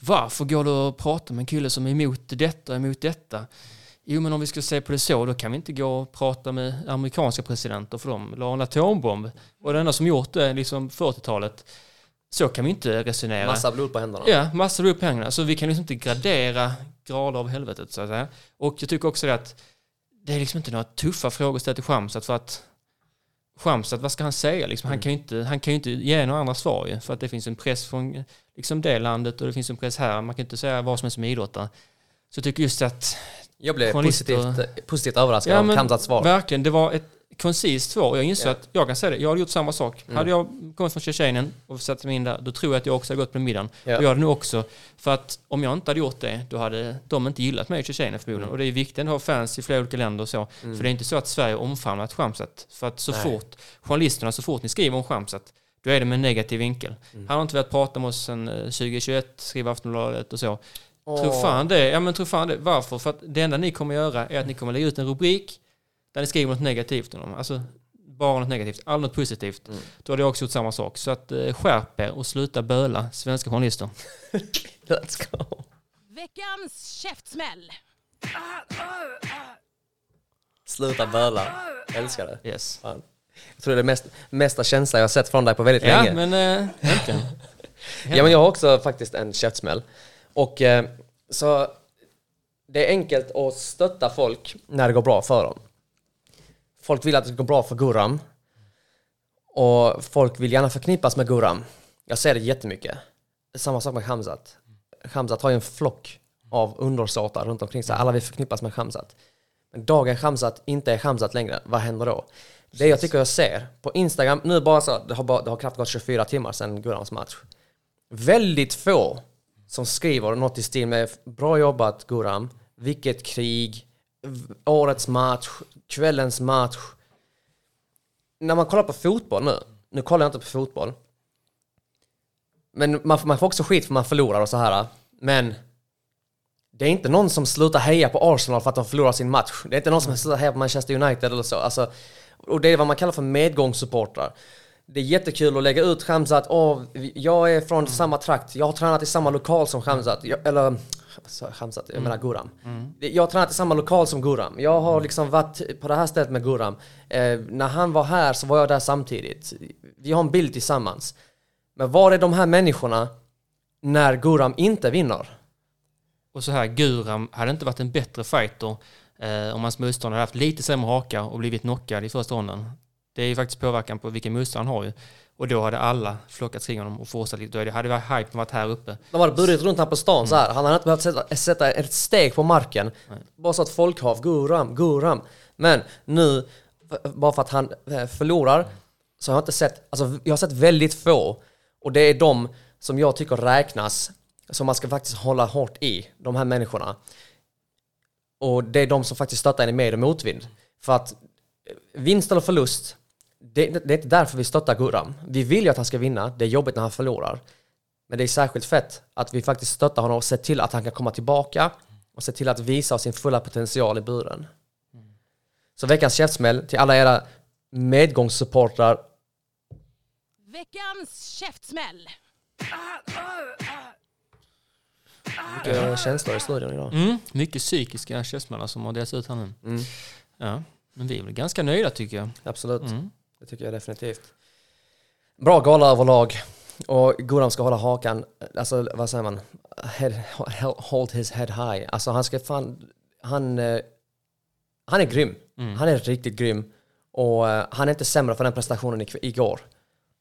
varför går du och pratar med en kille som är emot detta och emot detta? Jo, men om vi ska se på det så, då kan vi inte gå och prata med amerikanska presidenter för de la en atombomb. Och det enda som gjort det, liksom 40-talet, så kan vi inte resonera. Massa blod på händerna. Ja, massor upp pengarna. Så vi kan liksom inte gradera grader av helvetet så att säga. Och jag tycker också det att det är liksom inte några tuffa frågor att ställa till Shamsat för att Shamsat, vad ska han säga? Liksom, han, kan ju inte, han kan ju inte ge några andra svar ju, för att det finns en press från liksom, det landet och det finns en press här. Man kan inte säga vad som helst som idrottare. Så jag tycker just att Jag blev positivt, positivt överraskad Ja, av Kamsats svar. Verkligen, det var ett koncist svar. Jag inser Ja. att jag kan säga det, jag hade gjort samma sak. Mm. Hade jag kommit från Tjetjenien och satt mig in där, då tror jag att jag också hade gått på middagen. Ja. Och jag hade nog också, för att om jag inte hade gjort det, då hade de inte gillat mig i Tjetjenien förmodligen. Mm. Och det är viktigt att ha fans i flera olika länder och så. För det är inte så att Sverige omfamnat Shamsat. För att så Nej. fort, journalisterna, så fort ni skriver om Shamsat, då är det med en negativ vinkel. Mm. Han har inte velat prata med oss sedan eh, 2021, skriver Aftonbladet och så. Åh. Tror fan det. Ja men tror fan det. Varför? För att det enda ni kommer göra är att ni kommer lägga ut en rubrik där ni skriver något negativt om dem. Alltså bara något negativt, aldrig något positivt. Mm. Då hade jag också gjort samma sak. Så att eh, skärp er och sluta böla, svenska journalister. <laughs> Let's go. Veckans käftsmäll. Sluta böla. Älskar det. Yes. Fan. Jag tror det är mest, mesta känsla jag har sett från dig på väldigt Ja, länge. men äh, äntligen. <laughs> Ja, men jag har också faktiskt en käftsmäll. Och eh, så det är enkelt att stötta folk när det går bra för dem. Folk vill att det ska gå bra för Guram. Och folk vill gärna förknippas med Guram. Jag ser det jättemycket. Samma sak med Hamzat. Khamzat har ju en flock av undersåtar runt omkring sig. Alla vill förknippas med Khamzat. Men dagen Khamzat inte är Khamzat längre, vad händer då? Det jag tycker jag ser på Instagram, nu bara så, det har, bara, det har knappt gått 24 timmar sedan Gurams match. Väldigt få som skriver något i stil med bra jobbat Guram, vilket krig, årets match, kvällens match. När man kollar på fotboll nu, nu kollar jag inte på fotboll, men man, man får också skit för man förlorar och så här. Men det är inte någon som slutar heja på Arsenal för att de förlorar sin match. Det är inte någon som slutar heja på Manchester United eller så. Alltså, och det är vad man kallar för medgångssupportrar. Det är jättekul att lägga ut Khamzat, åh, jag är från samma trakt, jag har tränat i samma lokal som Khamzat, jag, eller så, Khamzat, jag menar Guram. Det- Jag tränat i samma lokal som Guram, jag har liksom varit på det här stället med Guram. Eh, när han var här så var jag där samtidigt. Vi har en bild tillsammans. Men var är de här människorna när Guram inte vinner? Och så här, Guram hade inte varit en bättre fighter eh, om hans motståndare hade haft lite sämre haka och blivit knockad i första ronden. Det är ju faktiskt påverkan på vilken motstånd han har ju. Och då hade alla flockats kring honom och fortsatt lite. Då hade hypen varit här uppe. De hade burit runt honom på stan så här. Han hade inte behövt sätta, sätta ett steg på marken. Bara så att folk har Guram, Guram. Men nu, bara för att han eh, förlorar, så har jag inte sett, alltså jag har sett väldigt få. Och det är de som jag tycker räknas, som man ska faktiskt hålla hårt i, de här människorna. Och det är de som faktiskt stöttar en i med och motvind. För att eh, vinst eller förlust, det, det är inte därför vi stöttar Guram. Vi vill ju att han ska vinna, det är jobbigt när han förlorar. Men det är särskilt fett att vi faktiskt stöttar honom och ser till att han kan komma tillbaka och se till att visa sin fulla potential i buren. Så veckans käftsmäll till alla era medgångssupportrar. Veckans käftsmäll. Mycket känslor i studion idag. Mm, mycket psykiska käftsmällar som har delats ut här nu. Mm. Ja, men vi är väl ganska nöjda tycker jag. Absolut, Mm. Det tycker jag definitivt. Bra gala överlag. Och Guram ska hålla hakan, alltså vad säger man? Head, hold his head high. Alltså han ska fan, han, eh, han är grym. Han är riktigt grym. Och eh, han är inte sämre för den prestationen i- igår.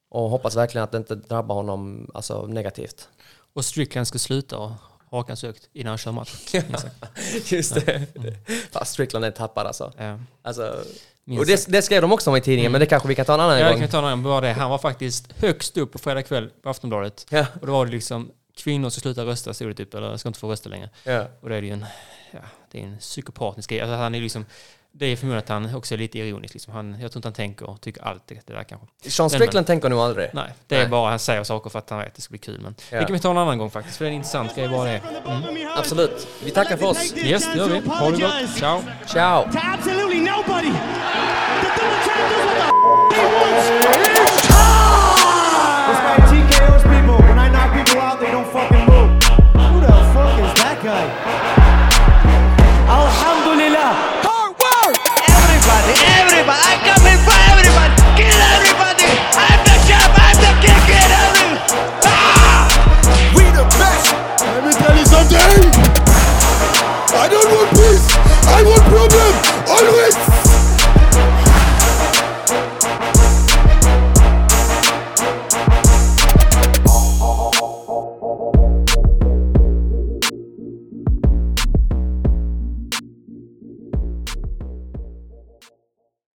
Och hoppas verkligen att det inte drabbar honom alltså, negativt. Och Strickland ska sluta och hakan sökt innan han kör match. <laughs> Just det. Fast Strickland är tappad alltså. Ja. alltså Och det, det skrev de också om i tidningen, men det kanske vi kan ta en annan Ja, jag gång. kan ta en annan, det. Han var faktiskt högst upp på fredag kväll på Aftonbladet. Ja. Och då var det liksom kvinnor ska sluta rösta, stod det typ, eller ska inte få rösta längre. Ja. Och det är ju en, ja, det är en psykopatisk grej. Alltså han är liksom, det är förmodligen att han också är lite ironisk. Liksom. Han, jag tror inte han tänker och tycker alltid det där kanske. Sean Strickland men, tänker nog aldrig. Nej, det är bara att han säger saker för att han vet att det ska bli kul. Men ja. det kan vi ta en annan gång faktiskt, för det är en intressant grej bara det. Mm. Absolut. Vi tackar för oss. Yes, det gör vi. Ha det gott. Ciao. Ciao. absolutely he wants. It's time! This guy TKOs people. When I knock people out, they don't fucking day. I don't want peace. I want problem. Always.